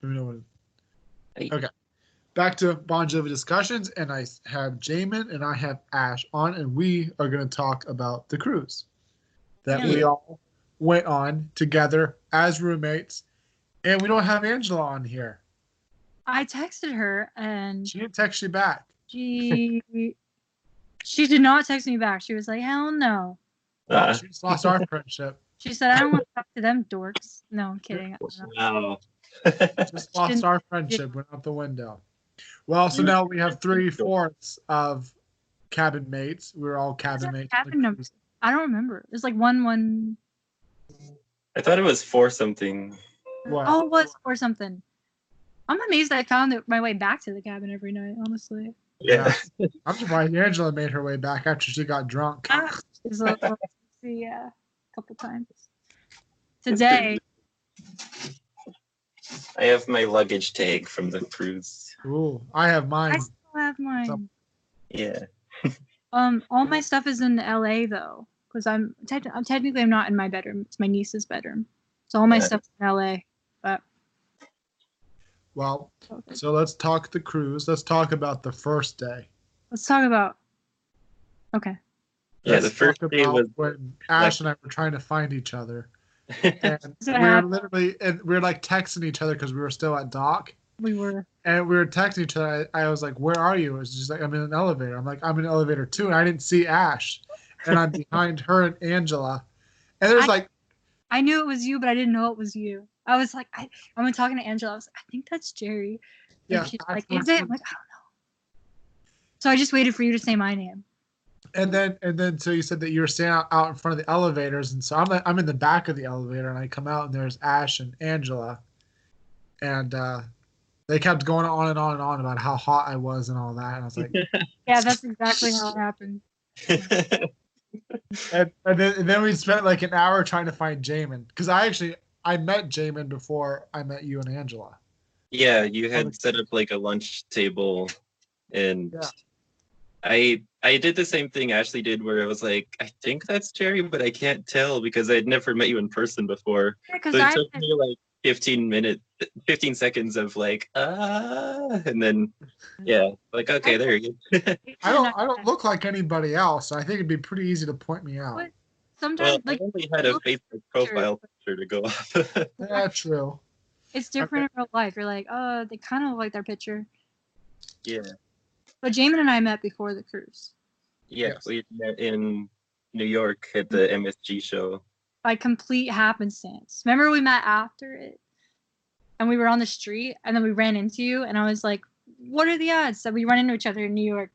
Do we know what? Hey. Okay. Back to Bon Jovi discussions, and I have Jamin and I have Ash on, and we are going to talk about the cruise that we all went on together as roommates, and we don't have Angela on here. I texted her and She didn't text you back. she she did not text me back. She was like, "Hell no." Uh, she just lost our friendship. She said, "I don't want to talk to them dorks." No, I'm kidding. I wow. Just lost our friendship. Went out the window. Well, so now we have three fourths of cabin mates. We're all cabin mates. cabin numbers? I don't remember. It was like one one I thought it was four something. What? Oh, it was four something. I'm amazed I found it, my way back to the cabin every night. Honestly, Yeah. I'm surprised Angela made her way back after she got drunk. Ah, it's a little tipsy, yeah, a couple times. Today, I have my luggage tag from the cruise. Ooh, I have mine. I still have mine. Some- Yeah. Um, all my stuff is in LA though, because I'm, te- I'm technically I'm not in my bedroom. It's my niece's bedroom, so all my Yeah. stuff's in LA. But Well, Okay. so let's talk the cruise. Let's talk about the first day. Let's talk about. Okay. Yeah, Let's the first day was when Ash and I were trying to find each other, and we were literally and we were like texting each other because we were still at dock, We were. and we were texting each other. I, I was like, "Where are you?" It was just like, "I'm in an elevator." I'm like, "I'm in an elevator too," and I didn't see Ash, and I'm behind her and Angela, and there's I- like I knew it was you, but I didn't know it was you. I was like, I, I am talking to Angela. I was like, I think that's Jerry. Yeah, And she's like, is it? I'm like, I don't know. So I just waited for you to say my name. And then and then so you said that you were standing out, out in front of the elevators, and so I'm like, I'm in the back of the elevator, and I come out and there's Ash and Angela, and uh, they kept going on and on and on about how hot I was and all that, and I was like, Yeah, that's exactly how it happened. and, and then and then we spent like an hour trying to find Jamin because I actually I met Jamin before I met you and Angela. yeah, you had set up like a lunch table and Yeah. I I did the same thing Ashley did where I was like, I think that's Jerry, but I can't tell because I'd never met you in person before. Yeah, So it I took me like 15 minutes 15 seconds of like ah and then yeah, like okay, there you go. I don't I don't look like anybody else, I think it'd be pretty easy to point me out. What? Sometimes well, like I only had a Facebook profile picture to go off. Yeah, true. it's different in real life. You're like, oh, they kind of look like their picture. yeah. But Jamin and I met before the cruise. Yeah, Yes. we met in New York at the MSG show. by complete happenstance. Remember we met after it, and we were on the street, and then we ran into you, and I was like, "What are the odds that we run into each other in New York?"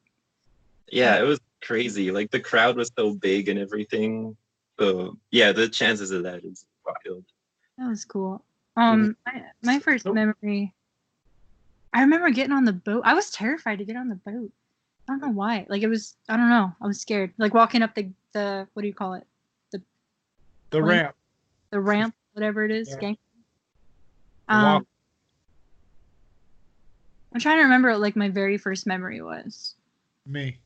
Yeah, it was crazy. Like the crowd was so big and everything. So yeah, the chances of that is wild. That was cool. Um, my, my first memory. I remember getting on the boat. I was terrified to get on the boat. I don't know why. Like it was. I don't know. I was scared. Like walking up the the what do you call it? The Well, ramp. The ramp, whatever it is. Yeah. Gang. The walk. Um, I'm trying to remember what like my very first memory was. Me.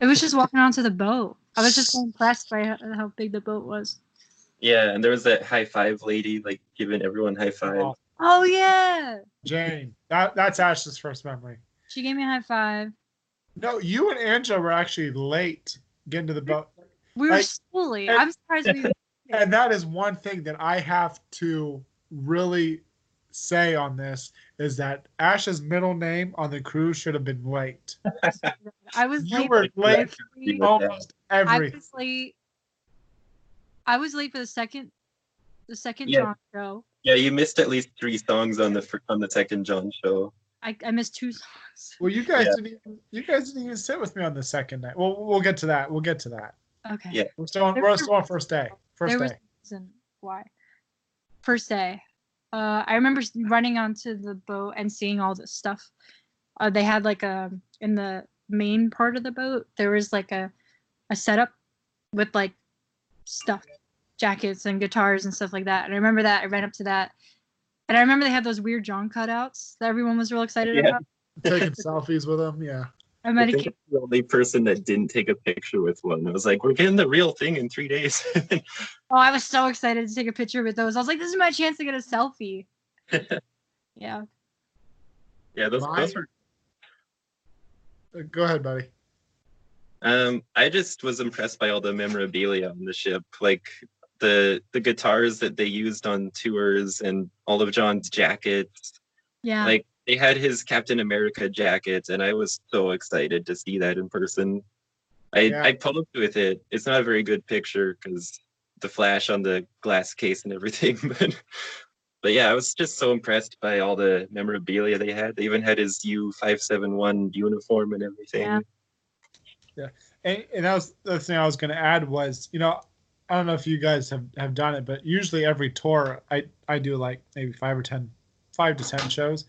It was just walking onto the boat. I was just so impressed by how, how big the boat was. Yeah, and there was that high five lady, like giving everyone high five. Oh, Oh yeah, Jane. That that's Ash's first memory. she gave me a high five. No, you and Angela were actually late getting to the boat. We were Like- so late. and- I'm surprised we. And that is one thing that I have to really say on this is that Ash's middle name on the cruise should have been late. I was You late. were for late every- almost I was late. I was late for the second, the second Yeah. John show. Yeah, you missed at least three songs on the on the second John show. I, I missed two songs. Well, you guys Yeah. didn't even you guys didn't even sit with me on the second night. Well, we'll get to that. We'll get to that. Okay. Yeah. We're still on, There we're was- still on first day. First there day. was a reason why. First day, uh, I remember running onto the boat and seeing all this stuff. Uh, they had like a in the main part of the boat. There was like a a setup with like stuff, jackets and guitars and stuff like that. And I remember that I ran up to that, and I remember they had those weird John cutouts that everyone was real excited Yeah. about. Taking selfies with them. Yeah. I I met a think kid. I'm the only person that didn't take a picture with one. I was like, we're getting the real thing in three days. Oh, I was so excited to take a picture with those. I was like, this is my chance to get a selfie. Yeah. Yeah, those, those were Go ahead, buddy. Um, I just was impressed by all the memorabilia on the ship, like the the guitars that they used on tours and all of John's jackets. Yeah. Like they had his Captain America jacket, and I was so excited to see that in person. I Yeah. I posed with it. It's not a very good picture because the flash on the glass case and everything, but but yeah, I was just so impressed by all the memorabilia they had. They even had his U five seven one uniform and everything. Yeah. And, and that was the thing I was going to add was, you know, I don't know if you guys have, have done it, but usually every tour I, I do like maybe five or ten, five to ten shows.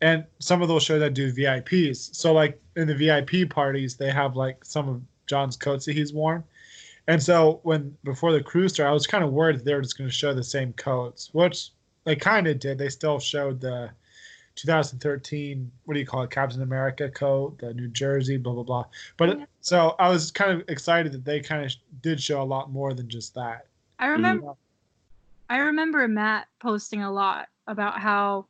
And some of those shows I do VIPs. So like in the VIP parties, they have like some of John's coats that he's worn. And so when before the cruise tour, I was kind of worried they were just going to show the same coats, which they kind of did. They still showed the 2013, what do you call it, Captain America coat, the New Jersey, blah blah blah. But Yeah. so I was kind of excited that they kind of did show a lot more than just that. I remember I remember Matt posting a lot about how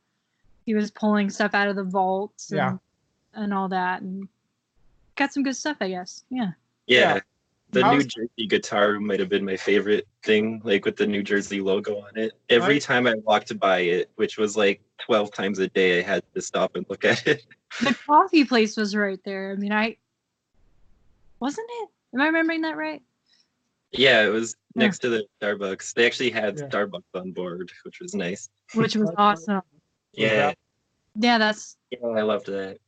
he was pulling stuff out of the vaults and, Yeah. and all that and got some good stuff, I guess. Yeah. Yeah. Yeah. The I New Jersey guitar might have been my favorite thing, like with the New Jersey logo on it. Every I- time I walked by it, which was like 12 times a day, I had to stop and look at it. The coffee place was right there. I mean I wasn't it? Am I remembering that right? Yeah, it was Yeah. next to the Starbucks. They actually had Yeah. Starbucks on board, which was nice. Which was awesome. Yeah, Yeah, that's yeah, I loved that.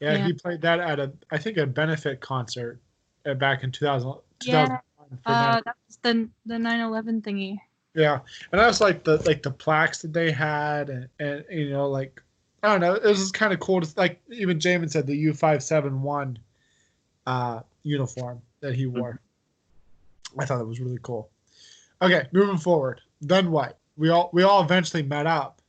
Yeah, Yeah. he played that at a I think a benefit concert uh, back in 2000. Yeah. for uh that was the the 9/11 thingy. Yeah, and I was like the like the plaques that they had, and, and you know like I don't know, it was just kind of cool. To, like even Jamin said, the U five seven one uh uniform that he wore. I thought that was really cool. Okay, moving forward. Then what? We all we all eventually met up.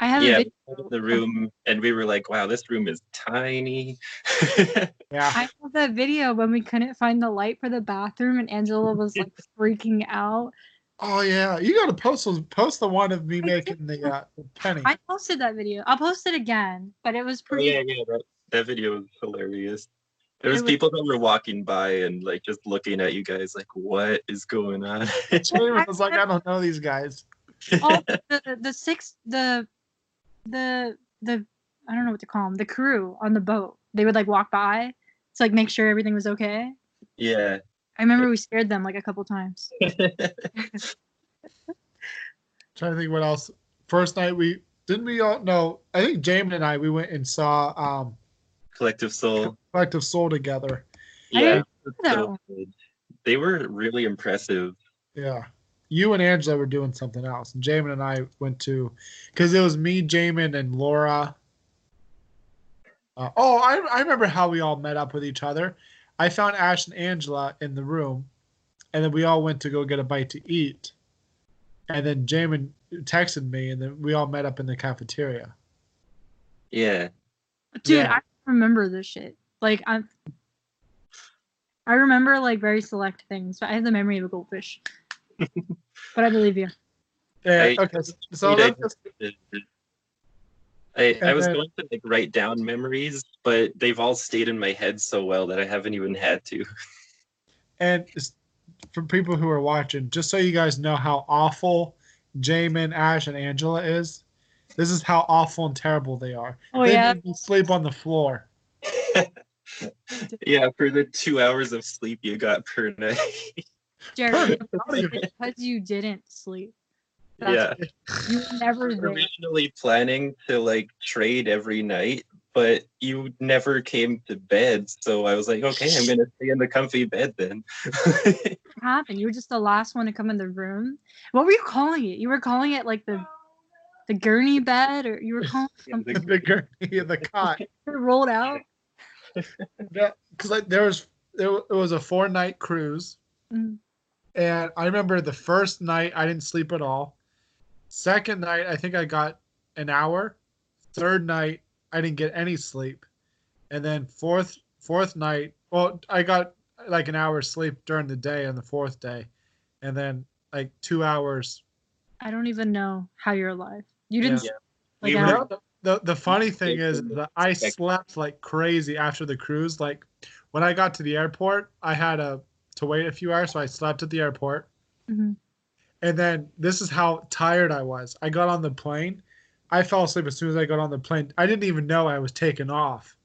I have Yeah, a video. went the room, and we were like, "Wow, this room is tiny." Yeah, I have that video when we couldn't find the light for the bathroom and Angela was like freaking out. Oh yeah, you got to post those, post the one of me making the, uh, the penny. I posted that video. I'll post it again, but it was Oh, pretty. yeah, yeah, that, that video was hilarious. There was was- people that were walking by and like just looking at you guys, like, "What is going on?" Jamin was like, I don't know these guys. all the the six the the the I don't know what to call them the crew on the boat. They would like walk by to like make sure everything was okay. yeah. I remember we scared them like a couple times. trying to think what else. First night we didn't we all no. I think Jamin and I we went and saw um Collective Soul. Collective Soul together. Yeah, didn't it was that so They were really impressive. Yeah. You and Angela were doing something else, and Jamin and I went to, because it was me, Jamin, and Laura. Uh, oh, I, I remember how we all met up with each other. I found Ash and Angela in the room, and then we all went to go get a bite to eat. And then Jamin texted me, and then we all met up in the cafeteria. Yeah. Dude, Yeah. I remember this shit. Like I'm I remember like very select things, but I have the memory of a goldfish. but I believe you. Yeah. I- okay. So, so I- just, I, I was uh-huh. going to like write down memories, but they've all stayed in my head so well that I haven't even had to. and for people who are watching, just so you guys know how awful Jamin, Ash, and Angela is, this is how awful and terrible they are. Oh they yeah. made sleep on the floor. yeah, for the two hours of sleep you got per night. Jared, Not even- because you didn't sleep. yeah. You were never We there. originally planning to like trade every night, but you never came to bed. So I was like, okay, I'm gonna stay in the comfy bed then. What happened? You were just the last one to come in the room. What were you calling it? You were calling it like the the gurney bed, or you were calling it something the gurney, the cot. rolled out. Because like, there was there, it was a four night cruise, Mm. And I remember the first night I didn't sleep at all. Second night I think I got an hour. Third night I didn't get any sleep, and then fourth fourth night well I got like an hour's sleep during the day on the fourth day, and then like two hours. I don't even know how you're alive. You didn't. Yeah. We Like, were- uh, the, the the funny thing is that I slept like crazy after the cruise. Like when I got to the airport, I had a to wait a few hours, so I slept at the airport. mhm. And then this is how tired I was. I got on the plane. I fell asleep as soon as I got on the plane. I didn't even know I was taking off.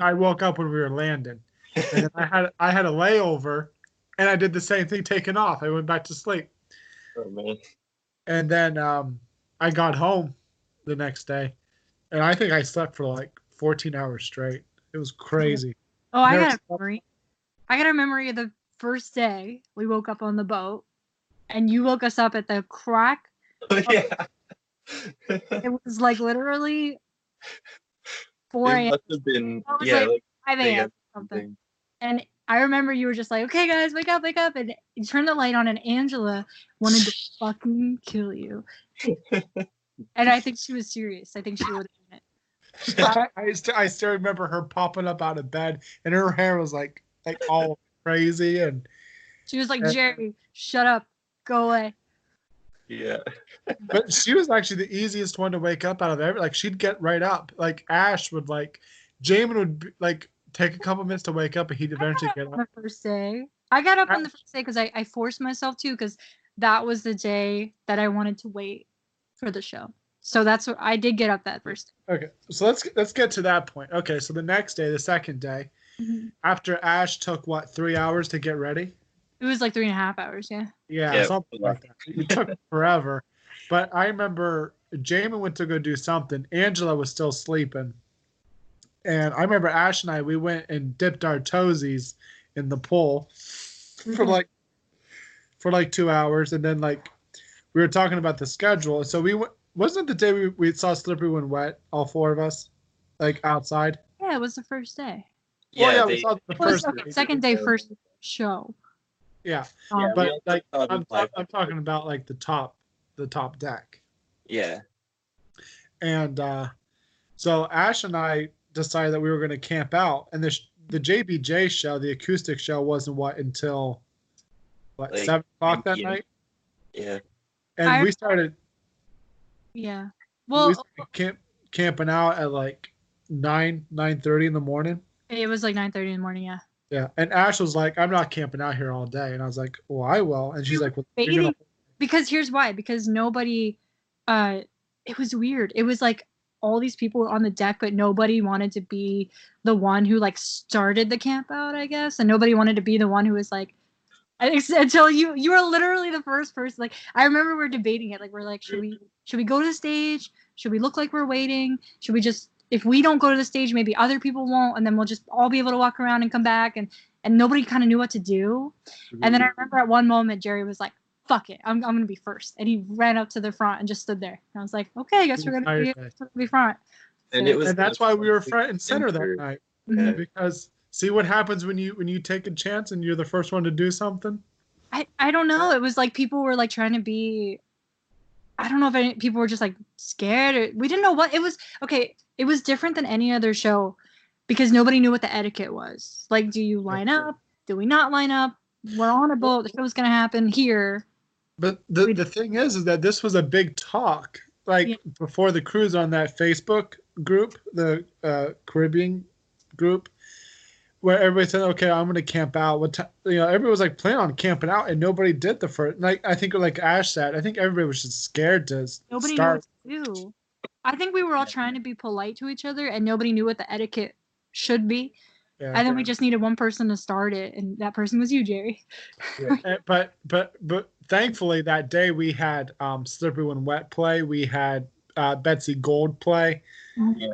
I woke up when we were landing. And then I had I had a layover and I did the same thing taking off. I went back to sleep. Oh man. And then um, I got home the next day. And I think I slept for like 14 hours straight. It was crazy. Oh, I Never got a memory. I got a memory of the first day we woke up on the boat, and you woke us up at the crack. Oh, yeah. It was like literally 4 it a.m. must have been was yeah, like, like 5 a.m. had something. something. And I remember you were just like, "Okay, guys, wake up, wake up!" And you turned the light on, and Angela wanted to fucking kill you. and I think she was serious. I think she would have it. I, I, st- I still remember her popping up out of bed and her hair was like like all crazy and She was like, "Jerry, shut up, go away." Yeah. but she was actually the easiest one to wake up out of every like she'd get right up like ash would like jamin would be, like take a couple minutes to wake up and he'd eventually get on up the first day. I got up on the first day because I, I forced myself to because that was the day that I wanted to wait for the show. So that's what I did get up that first day. okay so let's let's get to that point okay so the next day the second day day. after ash took what three hours to get ready? It was like three and a half hours, yeah. yeah, Yeah, something like that. It took forever. But i remember jamin went to go do something. Angela was still sleeping. And i remember ash and i we went and dipped our toesies in the pool for Mhm. like for like two hours. And then like we were talking about the schedule. So we went wasn't it the day we, we saw slippery when wet all four of us? Like outside? Yeah, it was the first day. Well, yeah, they- we saw the first okay, day. second day, first show. yeah Um, Yeah, but like saw them I'm. I'm talking about like the top the top deck Yeah. and uh so ash and i decided that we were going to camp out and the the jbj show the acoustic show wasn't what until what Like, seven o'clock that 10 p.m. night Yeah. and I- we started yeah. we Well, started camp, camping out at like 9 nine thirty in the morning it was like nine thirty in the morning. Yeah. yeah and ash was like i'm not camping out here all day and i was like well i will and she's like well gonna because here's why because nobody uh it was weird it was like all these people were on the deck but nobody wanted to be the one who like started the camp out i guess and nobody wanted to be the one who was like until you you were literally the first person like i remember we are debating it like we're like should we should we go to the stage should we look like we're waiting should we just if we don't go to the stage maybe other people won't and then we'll just all be able to walk around and come back and and nobody kind of knew what to do and then I remember at one moment Jerry was like, "Fuck it, I'm, I'm gonna be first. and he ran up to the front and just stood there. And I was like, "Okay, I guess we're gonna be, we're gonna be front." And it was and that's why we were front and center that Enter. night Mhm. Yeah. because see what happens when you when you take a chance and you're the first one to do something I I don't know. It was like people were like trying to be. I don't know if any, people were just like scared or we didn't know what it was. Okay, it was different than any other show because nobody knew what the etiquette was. Like, do you line up? Do we not line up? We're on a boat. The show's gonna happen here. But the, We- the thing is, is that this was a big talk. Like Yeah. before the cruise on that Facebook group, the uh, Caribbean group, where everybody said, "Okay, I'm going to camp out." What time? You know, everybody was like planning on camping out, and nobody did the first. Like I think, like Ash said, I think everybody was just scared to Nobody start. knew what to do. I think we were all trying to be polite to each other, and nobody knew what the etiquette should be. Yeah. And then we just needed one person to start it, and that person was you, Jerry. Yeah. But but but thankfully that day we had um, Slippery When Wet play. We had uh, Betsy Gold play. Yeah.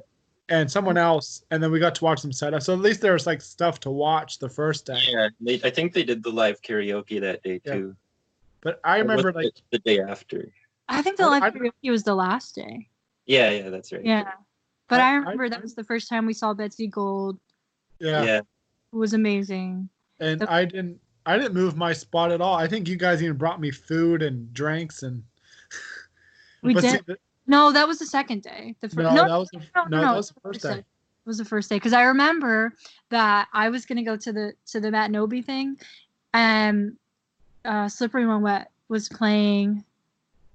And someone else, and then we got to watch some set up. So at least there was like stuff to watch the first day. Yeah, they, I think they did the live karaoke that day Yeah. too. But I remember like the day after. I think the Well, live I- karaoke was the last day. Yeah, yeah, that's right. Yeah. But I- I, I- remember that was the first time we saw Betsy Gold. yeah, yeah. It was amazing. and the- I didn't I didn't move my spot at all. I think you guys even brought me food and drinks and. We But see, did. the- No, that was the second day. The no, first. No, that was the, no, no, no, that was the the first first day. It was the first day because I remember that I was gonna go to the to the Matt Noby thing, and uh, Slippery When Wet was playing.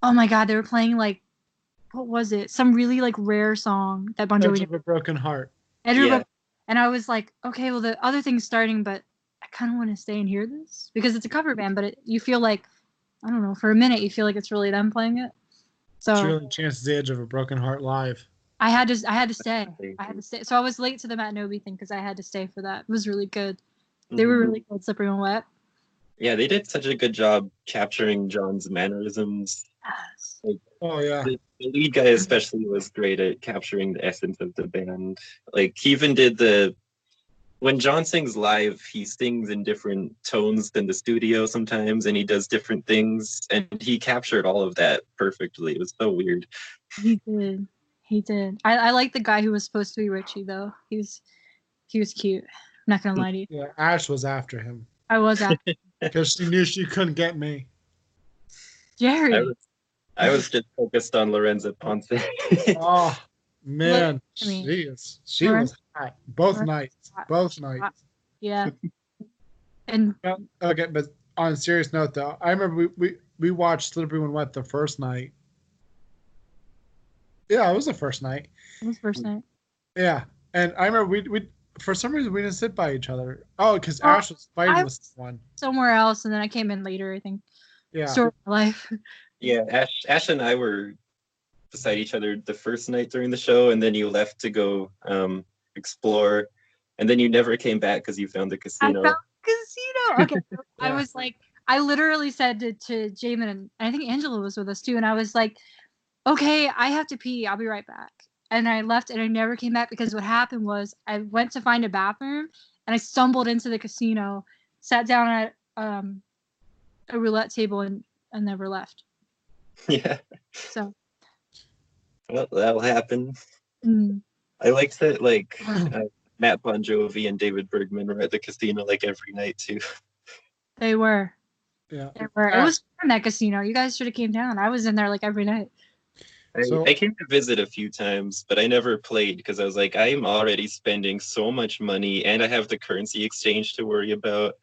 Oh my God, they were playing like, what was it? Some really like rare song that Bon Edge of a broken heart. Edge of a- Yeah. and I was like, okay, well the other thing's starting, but I kind of want to stay and hear this because it's a cover band, but it, you feel like I don't know, for a minute you feel like it's really them playing it. So It's really Chance's the edge of a broken heart live. I had to I had to stay. I had to stay. So I was late to the Matt Noby thing because I had to stay for that. It was really good. They were Mhm. really good, slippery when wet. Yeah, they did such a good job capturing John's mannerisms. Yes. Oh yeah. The, the lead guy especially was great at capturing the essence of the band. Like he even did the when John sings live, he sings in different tones than the studio sometimes, and he does different things, and he captured all of that perfectly. It was so weird. He did. He did. I, I like the guy who was supposed to be Richie though. He was he was cute. I'm not gonna lie to you. Yeah. Ash was after him I was at because she knew she couldn't get me. Jerry. I was, I was just focused on Lorenza Ponce. Oh man, I mean, she is. She Lorenz- was hot. Both Lorenz- nights. Both nights. Yeah. And Okay, but on a serious note though, I remember we, we, we watched Slippery When Wet the first night. Yeah, it was the first night. it was first night. Yeah, and I remember we we for some reason we didn't sit by each other. Oh, because Oh, Ash was fighting I with someone. Somewhere else, and then I came in later. I think. Yeah. Story of my life. yeah, Ash, Ash and I were beside each other the first night during the show, and then you left to go um, explore, and then you never came back because you found the casino. I casino. found casino. Okay, so I was like, I literally said to, to Jamin and I think Angela was with us too, and I was like, okay, I have to pee. I'll be right back. And I left, and I never came back because what happened was I went to find a bathroom, and I stumbled into the casino, sat down at um, a roulette table, and and never left. yeah, So well, that'll happen. mm, I liked that, like uh, Matt Bon Jovi and David Bergman were at the casino like every night too. they were. Yeah. They were. It was fun that casino. You guys should have came down. I was in there like every night. I, So- I came to visit a few times, but I never played because I was like, I'm already spending so much money and I have the currency exchange to worry about.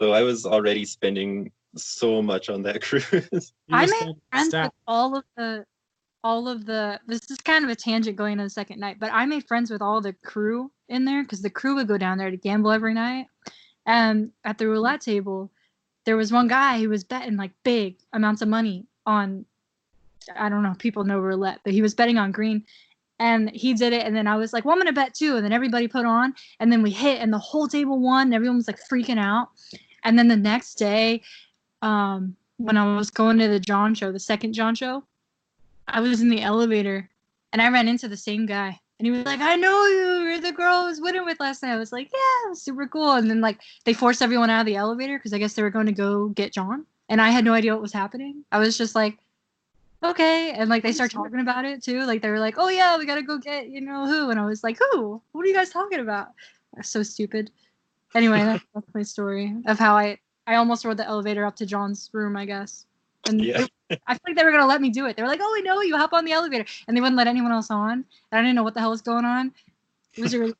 So I was already spending so much on that cruise. I made don't friends stop. with all of the all of the this is kind of a tangent going to the second night but i made friends with all the crew in there because the crew would go down there to gamble every night and at the roulette table there was one guy who was betting like big amounts of money on i don't know if people know roulette but he was betting on green and he did it and then i was like well i'm gonna bet too and then everybody put on and then we hit and the whole table won and everyone was like freaking out and then the next day um when I was going to the John show, the second John show, I was in the elevator and I ran into the same guy. And he was like, I know you. You're the girl I was winning with last night. I was like, yeah, super cool. And then like they forced everyone out of the elevator because I guess they were going to go get John. And I had no idea what was happening. I was just like, okay. And like they start talking about it too. Like they were like, oh yeah, we gotta go get you know who. And I was like, who? What are you guys talking about? That's so stupid. Anyway, that's, that's my story of how I I almost rode the elevator up to John's room, I guess. And Yeah. it- I feel like they were gonna let me do it. They were like, "Oh, we know you. Hop on the elevator," and they wouldn't let anyone else on. And I didn't know what the hell was going on. It was a it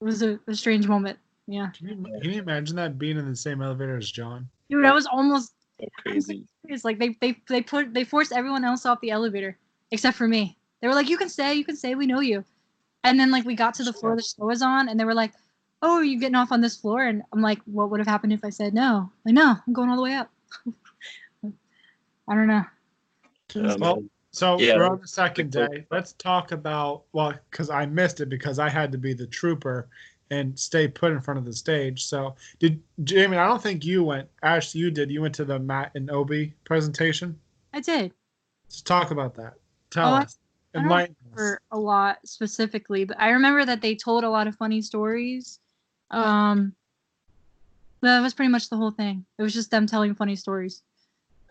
was a, a strange moment. Yeah, Can you, can you imagine that being in the same elevator as John? dude, I was almost. so crazy. It's like they they they put they forced everyone else off the elevator except for me. They were like, "You can stay. You can stay. We know you." And then like we got to the floor the show was on, and they were like, "Oh, are you getting off on this floor?" And I'm like, "What would have happened if I said no?" Like, no, I'm going all the way up. I don't know. Um, Well, So Yeah. we're on the second day. Let's talk about well, because I missed it because I had to be the trooper and stay put in front of the stage. So did Jamie? I don't think you went. Ash, you did. You went to the Matt and Obie presentation. I did. Let's talk about that. Tell Oh, us. I don't Enlighten us. remember a lot specifically, but I remember that they told a lot of funny stories. Um, that was pretty much the whole thing. It was just them telling funny stories.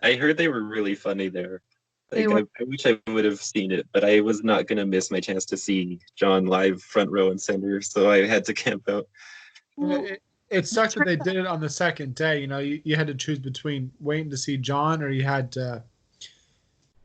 I heard they were really funny there. Like, I, I wish I would have seen it, but I was not gonna miss my chance to see John live, front row and center, so I had to camp out. And It, it sucked that they did it on the second day. You know, you, you had to choose between waiting to see John or you had to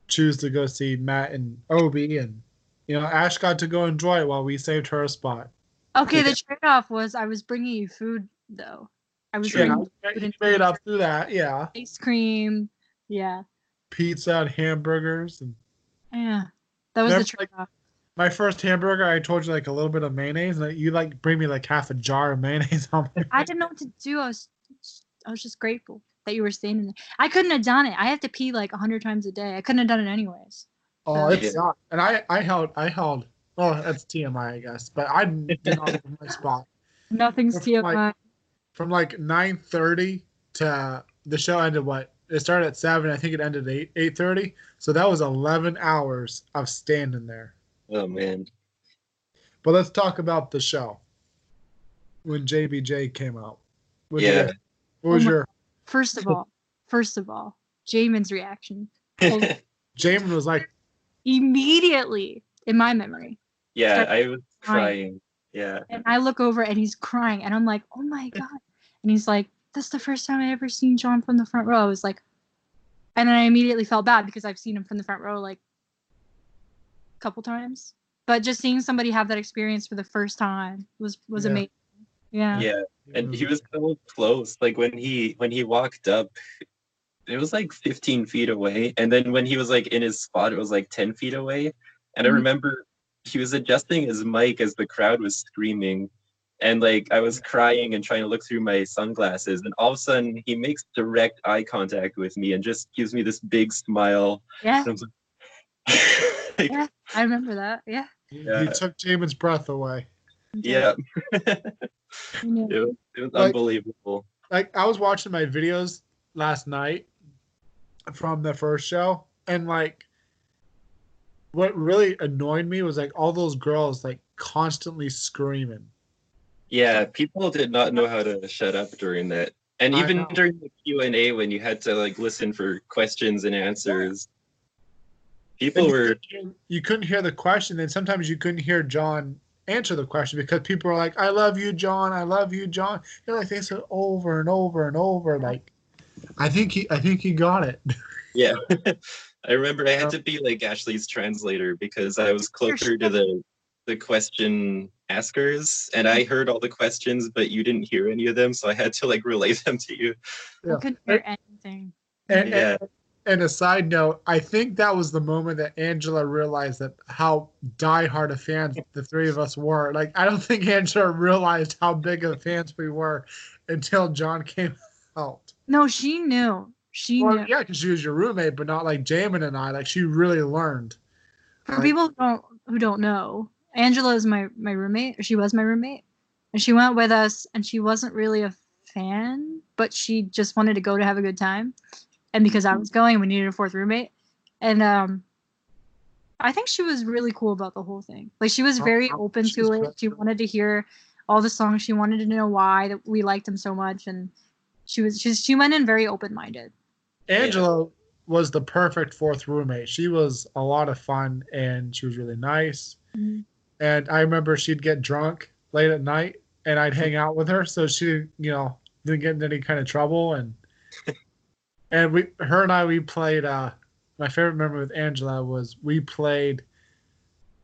choose to go see Matt and Obie. And, you know, Ash got to go enjoy it while we saved her a spot. Okay, the trade off was I was bringing you food though. I was Yeah, bringing you you made up through that. Yeah. ice cream. Yeah, Pizza and hamburgers. And yeah. That was Remember, the trade-off. My first hamburger, I told you like a little bit of mayonnaise, and you like bring me like half a jar of mayonnaise on my. I didn't know what to do. I was, I was just grateful that you were standing there. I couldn't have done it. I have to pee like a hundred times a day. I couldn't have done it anyways. Oh, it's not. And I, I held, I held. Well, that's TMI, I guess. But I did not leave my spot Nothing's That's like- TMI. from like nine thirty to the show ended. What it started at seven. I think it ended at eight eight thirty. So that was eleven hours of standing there. Oh man. But let's talk about the show when JBJ came out. What Yeah. you- What was Oh my- your? First of all, first of all, Jamin's reaction Jamin was like, immediately in my memory, yeah, I was crying. crying. Yeah. and I look over and he's crying, and I'm like, oh my god, and he's like, that's the first time I ever seen John from the front row. I was like, and then I immediately felt bad because I've seen him from the front row like a couple times, but just seeing somebody have that experience for the first time was was Yeah. amazing. Yeah. Yeah. And he was so close. Like when he when he walked up, it was like 15 feet away. And then when he was like in his spot, it was like 10 feet away. And I Mhm. remember he was adjusting his mic as the crowd was screaming. And like I was crying and trying to look through my sunglasses. And all of a sudden he makes direct eye contact with me and just gives me this big smile. Yeah, I like, like, Yeah. I remember that. Yeah. you Yeah. took Jamin's breath away. yeah. You. It was, it was Like- unbelievable. like I was watching my videos last night from the first show, and like what really annoyed me was like all those girls like constantly screaming. Yeah, people did not know how to shut up during that. And even during the Q&A when you had to like listen for questions and answers. People you were couldn't hear- you couldn't hear the question, and sometimes you couldn't hear John answer the question because people were like, "I love you, John. I love you, John." They're like they said over and over and over. Like, I think he, I think he got it. yeah. I remember I had oh. to be like Ashley's translator because I was closer to the the question askers and I mm-hmm. heard all the questions but you didn't hear any of them so I had to like relay them to you. Yeah. I couldn't hear anything. And, Yeah. and, and a side note, I think that was the moment that Angela realized that how diehard of fans the three of us were. Like, I don't think Angela realized how big of fans we were until John came out. No, she knew. She Well, knew. yeah, because she was your roommate, but not like Jamin and I. Like, she really learned. For Like- people who don't who don't know, Angela is my my roommate. Or she was my roommate, and she went with us. And she wasn't really a fan, but she just wanted to go to have a good time. And because I was going, we needed a fourth roommate. And um, I think she was really cool about the whole thing. Like she was Oh, very oh, open to it. good. She wanted to hear all the songs. She wanted to know why that we liked them so much, and she was she she went in very open minded. Angela was the perfect fourth roommate. She was a lot of fun and she was really nice. Mhm. And I remember she'd get drunk late at night and I'd hang out with her so she you know, didn't get in any kind of trouble and and we her and I we played uh my favorite memory with Angela was we played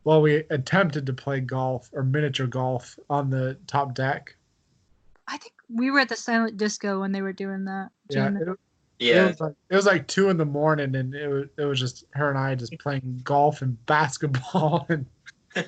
well we attempted to play golf or miniature golf on the top deck. I think we were at the silent disco when they were doing that. Yeah, Jamin. It, it Yeah. was like it was like two in the morning, and it was it was just her and I just playing golf and basketball, and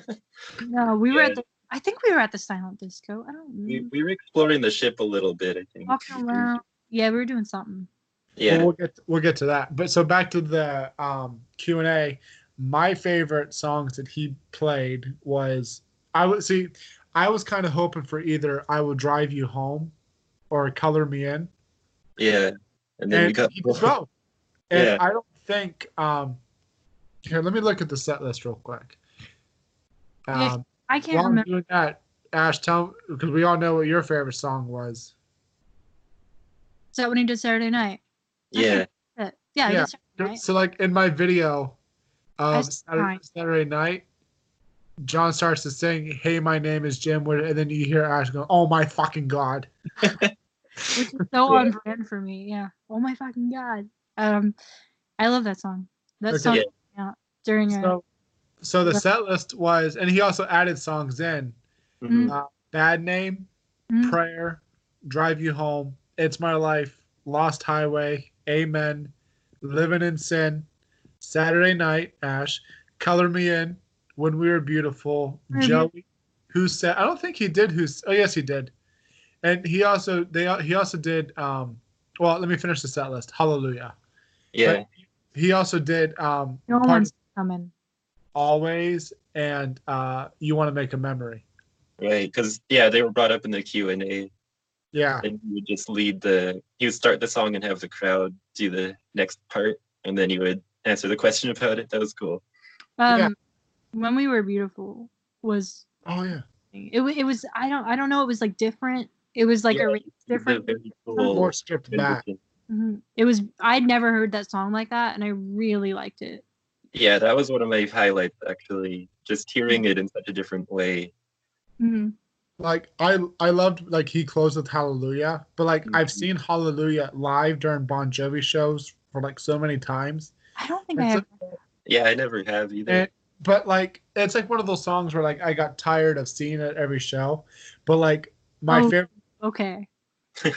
No, we were at the. I think we were at the silent disco. I don't We, know. we were exploring the ship a little bit, I think. Walking around. Yeah, we were doing something. Yeah. we'll get we'll get to that. But so back to the um, Q and A. My favorite songs that he played was I would see. I was kind of hoping for either "I Will Drive You Home" or "Color Me In." Yeah. And then we and got he did both. And Yeah. I don't think. Um, here, let me look at the set list real quick. Yeah, Um, I can't While I'm remember. doing that, Ash, tell because we all know what your favorite song was. Is that when he did Saturday night? Yeah. Yeah, yeah, he Yeah. did Saturday night. So, like in my video of Saturday. Saturday night, John starts to sing, "Hey, my name is Jim," and then you hear Ash go, "Oh my fucking god!" Which is so Yeah. on brand for me. Yeah. Oh my fucking god. Um, I love that song. That Okay. song Yeah. during a. So, so the set list was, and he also added songs in: Mhm. uh, "Bad Name," Mhm. "Prayer," "Drive You Home," "It's My Life," "Lost Highway," "Amen," "Living in Sin," "Saturday Night," Ash, Color Me In, When We Were Beautiful, Mhm. Joey, Who Said, I don't think he did Who's, oh, yes, he did. And he also, they, he also did, um, well, let me finish the set list. Hallelujah. Yeah, But he also did um, No one's coming. Always and uh, You Want to Make a Memory. right. Because yeah, they were brought up in the Q and A, Yeah. and he would just lead the. He would start the song and have the crowd do the next part, and then he would answer the question about it. That was cool. Um, Yeah. when we were beautiful was Oh, yeah. it, wa- it was I don't I don't know it was like different. It was like Yeah, a re- It's a different. very More stripped back. rendition. Mhm. It was I'd never heard that song like that, and I really liked it. Yeah, that was one of my highlights actually. Just hearing it in such a different way. hmm like I I loved like he closed with Hallelujah, but like I've Mhm. seen Hallelujah live during Bon Jovi shows for like so many times. I don't think I It's have. Yeah, I never have either. And, but like it's like one of those songs where like I got tired of seeing it every show. But like my Oh. favorite Okay.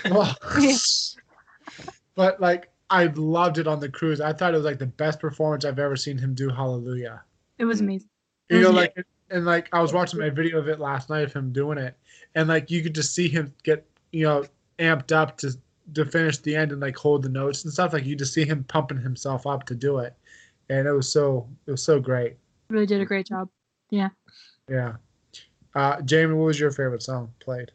well, but like I loved it on the cruise. I thought it was like the best performance I've ever seen him do Hallelujah. It was amazing. You know, like and like I was watching my video of it last night of him doing it, and like you could just see him get you know amped up to to finish the end and like hold the notes and stuff. Like you just see him pumping himself up to do it, and it was so it was so great. Really did a great job. Yeah. Yeah. Uh, Jamie, what was your favorite song played?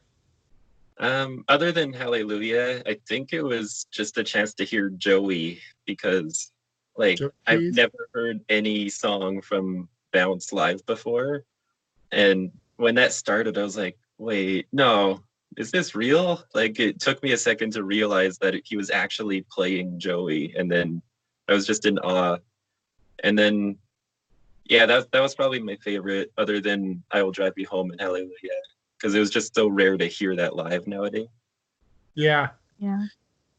Um, other than Hallelujah, I think it was just a chance to hear Joey because, like, I've never heard any song from Bounce live before, and when that started, I was like, "Wait, no, is this real?" Like, it took me a second to realize that he was actually playing Joey, and then I was just in awe. And then, yeah, that that was probably my favorite, other than "I Will Drive You Home" and Hallelujah because it was just so rare to hear that live nowadays. Yeah, Yeah.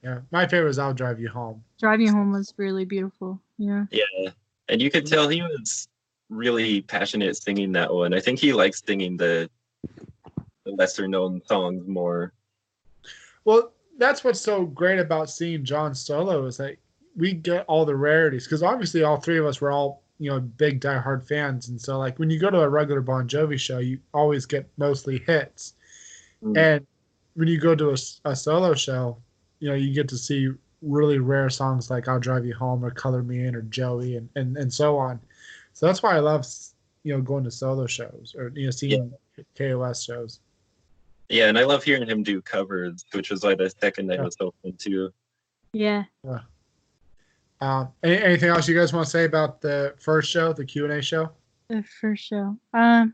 yeah. My favorite is "I'll Drive You Home." Driving you home was really beautiful. Yeah. Yeah, and you could tell he was really passionate singing that one. I think he likes singing the, the lesser known songs more. Well, that's what's so great about seeing John solo is that we get all the rarities because obviously all three of us were all you know big diehard fans, and so like when you go to a regular Bon Jovi show, you always get mostly hits, Mm. and when you go to a solo show, you know you get to see really rare songs like "I'll Drive You Home" or "Color Me In" or "Joey" and and and so on. So that's why I love you know going to solo shows or you know seeing KOS shows. Yeah, and I love hearing him do covers, which was why the second night Yeah. was so fun too. Yeah. Um, any, anything else you guys want to say about the first show, the Q and A show? The first show. Um.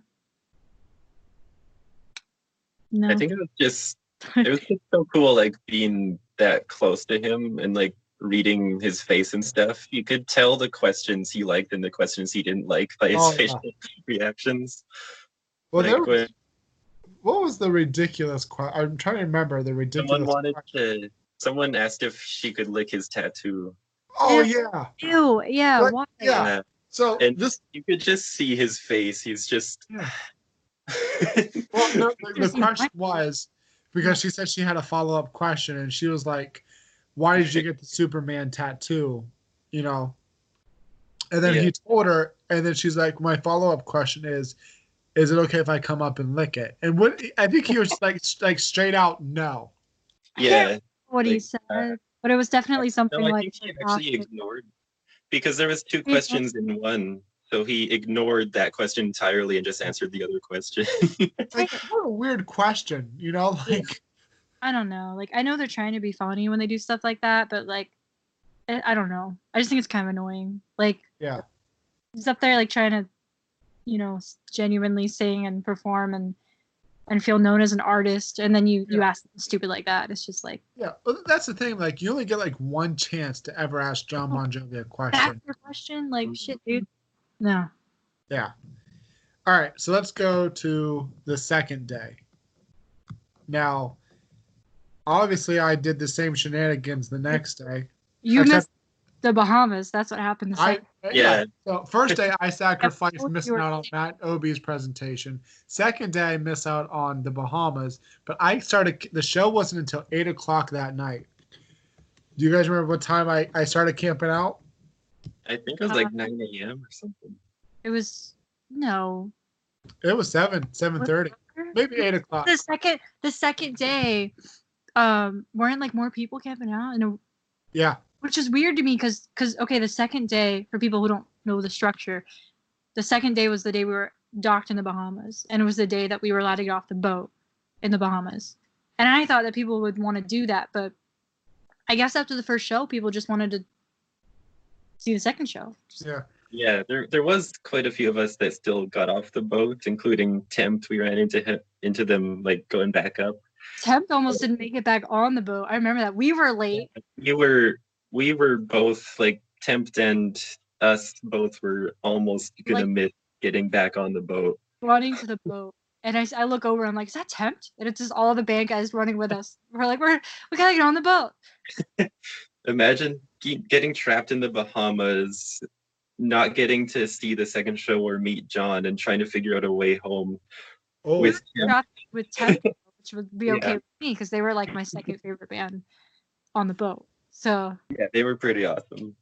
No. I think it was just it was just so cool, like being that close to him and like reading his face and stuff. You could tell the questions he liked and the questions he didn't like by his Oh, yeah. facial reactions. Well, Like, there when- was, what was the ridiculous question? I'm trying to remember the ridiculous. Someone wanted question. to. Someone asked if she could lick his tattoo. Oh Yeah. yeah. Ew. Yeah. What? Why? Yeah. So And- this. you could just see his face. He's just. Well, no, the, the question was because she said she had a follow up question, and she was like, "Why did you get the Superman tattoo?" You know. And then Yeah. he told her, and then she's like, "My follow up question is." Is it okay if I come up and lick it? And what I think he was like, like straight out, no. yeah. What he Like, said, uh, but it was definitely something No, I like. think he actually the- ignored because there was two questions in one. So he ignored that question entirely and just answered the other question. It's like, what a weird question, you know? Like, I don't know. Like I know they're trying to be funny when they do stuff like that, but like I, I don't know. I just think it's kind of annoying. Like yeah. he's up there like trying to, you know, genuinely sing and perform and and feel known as an artist, and then you you ask stupid like that. It's just like Yeah, well, that's the thing. Like, you only get like one chance to ever ask John oh, Bon Jovi a question ask your question. Like mm-hmm. shit, dude. No. Yeah. All right, so let's go to the second day. Now, obviously, I did the same shenanigans the next day. You missed the Bahamas. That's what happened. The I Yeah. So first day, I sacrificed you missing out on Matt Obie's presentation. Second day, I miss out on the Bahamas. But I started. The show wasn't until eight o'clock that night. Do you guys remember what time I, I started camping out? I think it was like Uh, 9 a.m. or something. It was no. It was seven, seven thirty, maybe eight o'clock. The second the second day, um, weren't like more people camping out, and it- Yeah, which is weird to me because because okay, the second day for people who don't know the structure, the second day was the day we were docked in the Bahamas, and it was the day that we were allowed to get off the boat in the Bahamas, and I thought that people would want to do that, but I guess after the first show, people just wanted to see the second show. yeah. Yeah, there there was quite a few of us that still got off the boat, including Tempt. We ran into him, into them like going back up. Tempt almost didn't make it back on the boat. I remember that we were late. You were we were both like Tempt and us both were almost gonna Like- miss getting back on the boat. running to the boat. And I, I look over, I'm like, is that Tempt? And it's just all the band guys running with us. We're like, we're we gotta get on the boat. Imagine getting trapped in the Bahamas, not getting to see the second show or meet John, and trying to figure out a way home Oh, with him. With Tempt, which would be okay Yeah. with me because they were like my second favorite band on the boat. So Yeah, they were pretty awesome.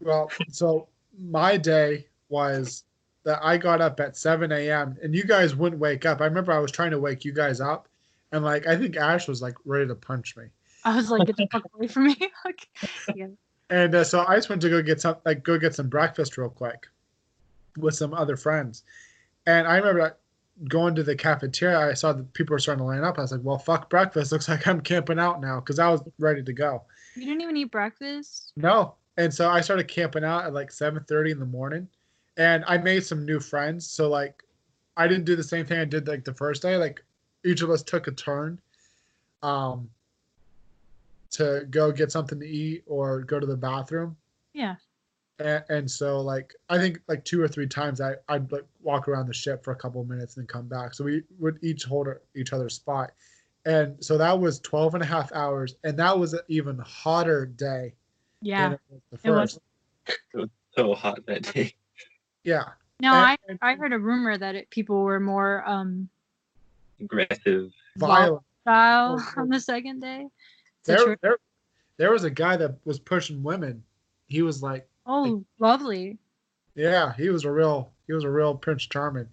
well, so my day was that I got up at 7 a.m. and you guys wouldn't wake up. I remember I was trying to wake you guys up, and like I think Ash was like ready to punch me. I was like, get the fuck away from me. like, yeah. And uh, so I just went to go get some like go get some breakfast real quick with some other friends. And I remember going to the cafeteria. I saw that people were starting to line up. I was like, "Well, fuck breakfast. Looks like I'm camping out now because I was ready to go." You didn't even eat breakfast. No. And so I started camping out at like 7:30 in the morning, and I made some new friends. So like, I didn't do the same thing I did like the first day. Like, each of us took a turn, um, to go get something to eat or go to the bathroom. Yeah. And, and so like I think like two or three times I I'd like walk around the ship for a couple of minutes and then come back. So we would each hold our, each other's spot. And so that was 12 and a half hours. And that was an even hotter day Yeah. than it was the It was. first. So hot that day. Yeah. No, I And- and I heard a rumor that it, people were more um Aggressive. violent. style Oh, on the second day. There, there, there was a guy that was pushing women. He was like, Oh, lovely. yeah, he was a real, he was a real Prince Charming.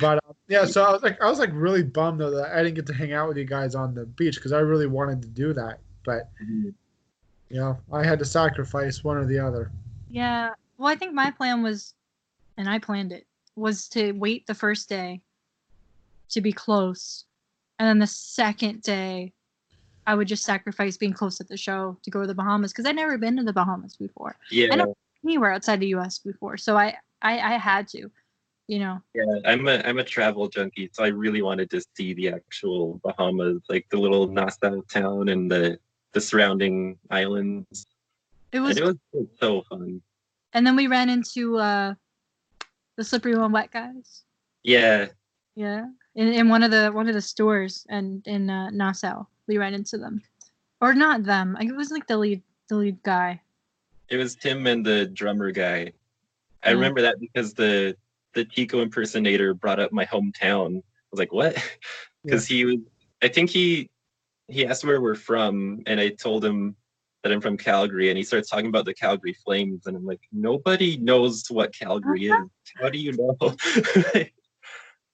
But uh, yeah, so I was like, I was like really bummed though that I didn't get to hang out with you guys on the beach because I really wanted to do that. But you know, I had to sacrifice one or the other. Yeah. Well, I think my plan was, and I planned it, was to wait the first day to be close. And then the second day, I would just sacrifice being close to the show to go to the Bahamas because I'd never been to the Bahamas before, Yeah, know. anywhere outside the US before. So I, I, I had to, you know. yeah. I'm a I'm a travel junkie, so I really wanted to see the actual Bahamas, like the little Nassau town and the the surrounding islands. It was, and it was so fun. and then we ran into uh, the slippery when wet guys. Yeah, Yeah, in, in one of the one of the stores and in uh, Nassau, we ran into them, or not them. Like, it was like the lead the lead guy. it was Tim and the drummer guy. I Yeah. remember that because the the Tico impersonator brought up my hometown. I was like, what? Because he was. I think he he asked where we're from, and I told him that I'm from Calgary, and he starts talking about the Calgary Flames, and I'm like, nobody knows what Calgary is. How do you know?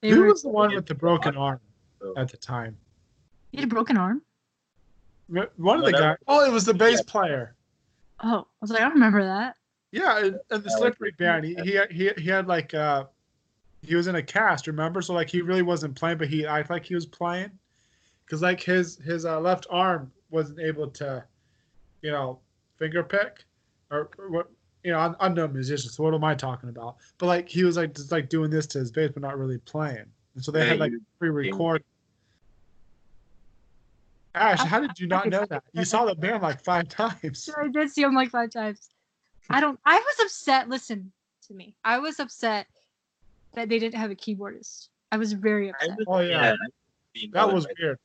Who was the one with the broken arm at the time? He had a broken arm. One of the guys. Oh, it was the bass Yeah. player. Oh, I was like, I don't remember that. Yeah, and, and the slippery band. He, he he he had like uh he was in a cast, remember? So like he really wasn't playing, but he acted like he was playing. Cause like his his uh, left arm wasn't able to, you know, finger pick, or, or what you know, un- unknown musician. So what am I talking about? But like he was like just like doing this to his bass, but not really playing. And so they Yeah, had like pre-record. Ash, how did you not know that? You saw the band like five times. I did see him like five times. I don't. I was upset. Listen to me. I was upset that they didn't have a keyboardist. I was very upset. Oh yeah, being that was by weird.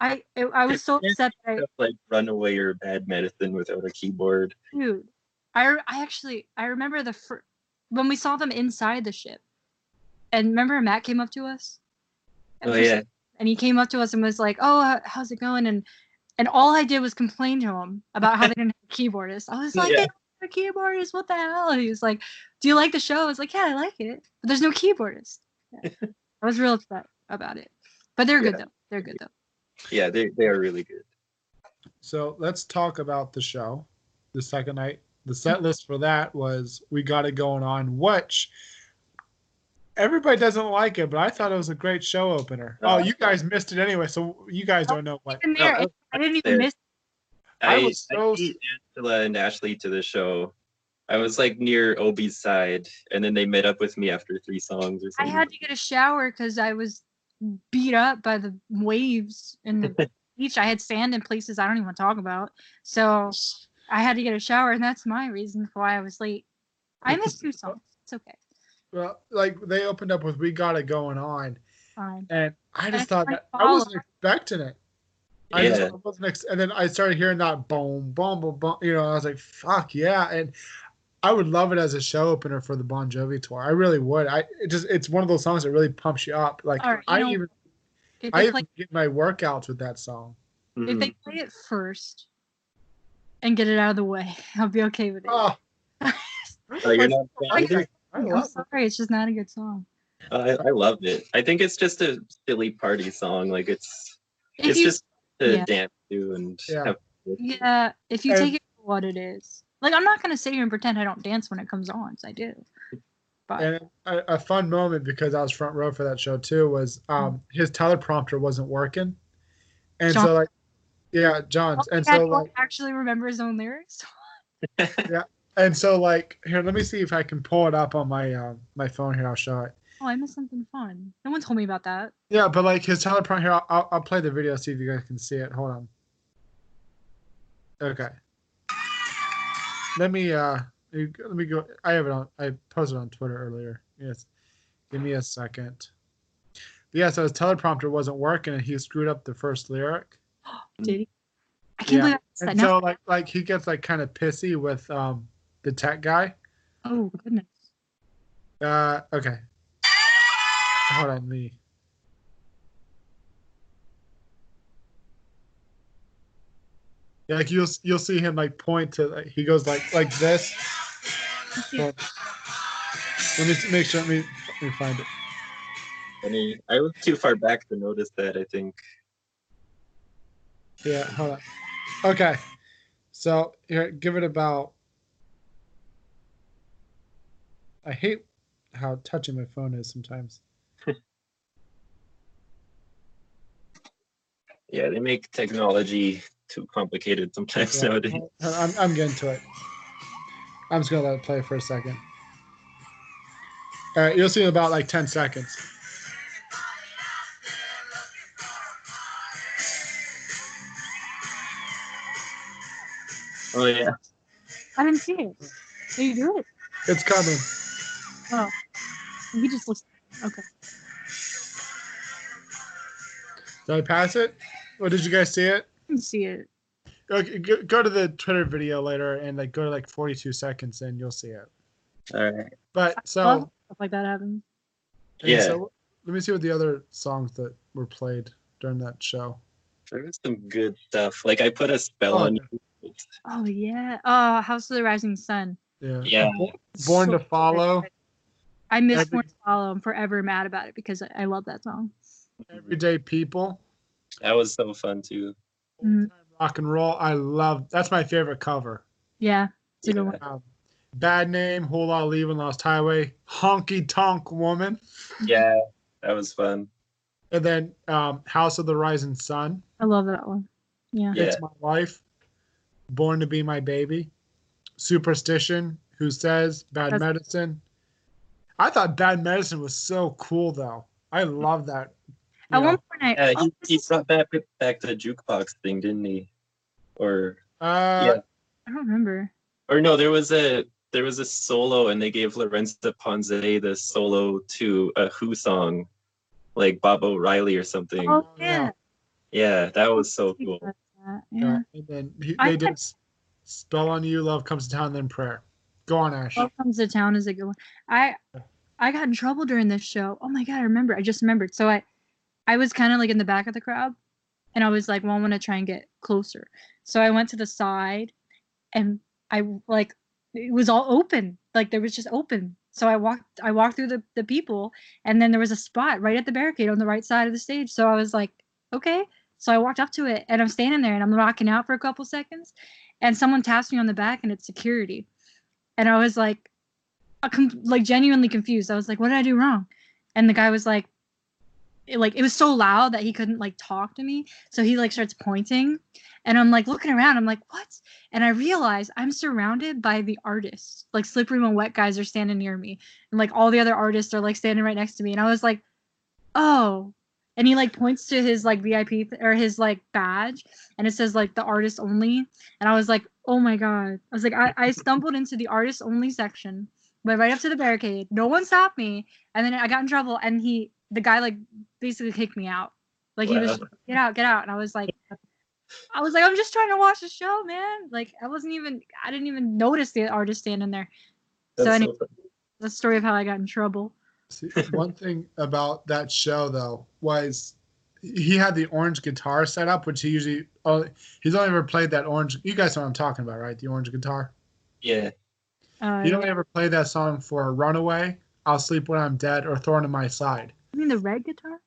I I, I was so upset that I, Stuff like Runaway or Bad Medicine without a keyboard. dude i i actually i remember the fir- when we saw them inside the ship and remember matt came up to us And Oh for some- yeah, and he came up to us and was like oh uh, how's it going and and all i did was complain to him about how they didn't have a keyboardist i was like Yeah. they a keyboardist. What the hell? And he was like, Do you like the show? I was like, Yeah, I like it. But there's no keyboardist. Yeah. I was real upset about it. But they're good Yeah. though. They're good though. Yeah, they they are really good. So let's talk about the show. The second night, the set list for that was "We Got It Going On," which everybody doesn't like it, but I thought it was a great show opener. Oh, Oh. you guys missed it anyway, so you guys don't know what. Even No, I didn't even miss. I I, was so- I beat Angela and Ashley to the show. I was like near Obie's side, and then they met up with me after three songs or something. I had to get a shower because I was beat up by the waves in the beach. I had sand in places I don't even want to talk about. So I had to get a shower, and that's my reason for why I was late. I missed two songs. It's okay. Well, like they opened up with "We Got It Going On," Fine. and I just That's thought my that I wasn't expecting it. I just Yeah. wasn't, ex- and then I started hearing that boom, boom, boom, boom. You know, I was like, "Fuck yeah!" And I would love it as a show opener for the Bon Jovi tour. I really would. I it just it's one of those songs that really pumps you up. Like All right, you I know, even I they, even play, get my workouts with that song. Mm-hmm. if they play it first and get it out of the way, I'll be okay with it. Oh, Oh, you're not a fan I- either? I I'm it. sorry, it's just not a good song. I, I loved it. I think it's just a silly party song. Like it's If it's you, just to yeah. dance to and Yeah. have yeah, if you And- take it for what it is, like I'm not gonna sit here and pretend I don't dance when it comes on, 'cause I do. But And a, a fun moment because I was front row for that show too was um his teleprompter wasn't working, and John- so like yeah, John's, Oh, and so dad won't like actually remember his own lyrics. and so like here, let me see if I can pull it up on my um my phone here. I'll show it. Oh, I missed something fun. No one told me about that. Yeah, but like his teleprompter here, I'll, I'll, I'll play the video see if you guys can see it. Hold on. Okay. Let me uh let me go. I have it on. I posted on Twitter earlier. Yes. Give me a second. But yeah, so his teleprompter wasn't working, and he screwed up the first lyric. Did he? I can't Yeah. believe I that. And Now, so like like he gets like kind of pissy with um the tech guy. oh goodness. Uh okay. Hold on, me. Yeah, like you'll you'll see him like point to like he goes like like this. Hold- Let me make sure. Let me let me find it. funny. I was too far back to notice that. I think. Yeah, hold on. Okay, so here, give it about. I hate how touching my phone is sometimes. Yeah, they make technology too complicated sometimes Yeah, nowadays. I'm, I'm getting to it. I'm just gonna let it play for a second. All right, you'll see in about like 10 seconds. Oh yeah. I didn't see it. Did you do it? It's coming. Oh, he just looks. Okay. Did I pass it? Or did you guys see it? I didn't see it. Okay, go, go to the Twitter video later and like go to like 42 seconds and you'll see it. All right. But so, stuff like that happens. Yeah. so let me see what the other songs that were played during that show. There was some good stuff. Like I put a spell Oh, on. Oh yeah. Oh, House of the Rising Sun. Yeah. Yeah. Born So to Follow. good. I miss Every- Born to Follow. I'm forever mad about it because I, I love that song. Everyday People. That was so fun too. Mhm. Rock and Roll. I love that's my favorite cover. Yeah, it's a good Yeah. one. Um, Bad Name, Whole Lot Leaving, Lost Highway, Honky Tonk Woman, Yeah, that was fun. and then um, House of the Rising Sun, I love that one. Yeah. Yeah. It's My Life, Born to Be My Baby, Superstition, Who Says, Bad That's- Medicine. I thought Bad Medicine was so cool though. I love that. At you one point, I Yeah, oh, he, he brought back back the jukebox thing, didn't he? Or Uh, yeah. I don't remember. or no, there was a there was a solo, and they gave Lorenza Ponce the solo to a Who song, like Baba O'Riley or something. Oh yeah. yeah. Yeah, that was so cool. That, uh, Yeah. and then he, I did had- Spell on You, Love Comes to Town, then Prayer. Go on, Ash. Comes to Town is a good one. I I got in trouble during this show. Oh my god, I remember. I just remembered. So I I was kind of like in the back of the crowd and I was like, well, I want to try and get closer. So I went to the side and I like it was all open. Like there was just open. So I walked I walked through the, the people and then there was a spot right at the barricade on the right side of the stage. So I was like, okay. So I walked up to it and I'm standing there and I'm rocking out for a couple seconds and someone taps me on the back and it's security. And I was like like genuinely confused. I was like, what did I do wrong? And the guy was like it, like it was so loud that he couldn't like talk to me. So he like starts pointing and I'm like looking around. I'm like, what? And I realize I'm surrounded by the artists. Like Slippery When Wet guys are standing near me. And like all the other artists are like standing right next to me. And I was like, oh. And he like points to his like VIP th- or his like badge and it says like the artist only. And I was like, oh my God. I was like, I, I stumbled into the artist only section, went right up to the barricade. No one stopped me. And then I got in trouble and he the guy like basically kicked me out. Like he was get out, get out. And I was like I was like, I'm just trying to watch the show, man. Like I wasn't even I didn't even notice the artist standing there. That's so so anyway, funny. the story of how I got in trouble. See, one thing about that show though was he had the orange guitar set up, which he usually oh he's only ever played that orange. You guys know what I'm talking about, right? The orange guitar. Yeah. Uh, You don't ever play that song for Runaway, I'll Sleep When I'm Dead, or Thorn in My Side. you mean the red guitar?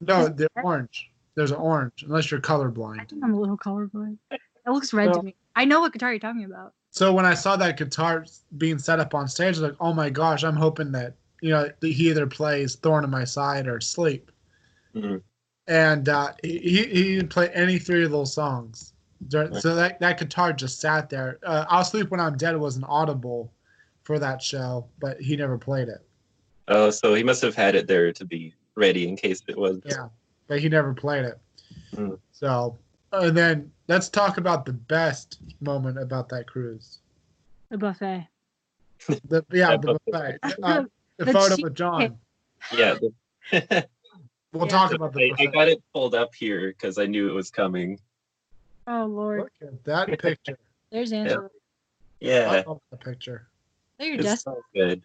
No, Is the that- orange. There's an orange, unless you're I colorblind. think I'm a little colorblind. It looks red Well- to me. I know what guitar you're talking about. So when I saw that guitar being set up on stage, I was like, oh my gosh, I'm hoping that you know that he either plays Thorn in My Side or Sleep. Mhm. And uh, he he didn't play any three of those songs. So that that guitar just sat there. Uh, I'll Sleep When I'm Dead was an audible for that show, but he never played it. Oh, so he must have had it there to be ready in case it was. Yeah, but he never played it. Mm. So, and then let's talk about the best moment about that cruise. The buffet. The, yeah, Yeah, the buffet. buffet. Uh, the, The photo cheesecake. with John. Yeah. the- We'll Yeah. talk about the I, I got it pulled up here because I knew it was coming. Oh Lord. Look at that picture. There's Angela. Yeah. I love the picture. There your It's desk. so good.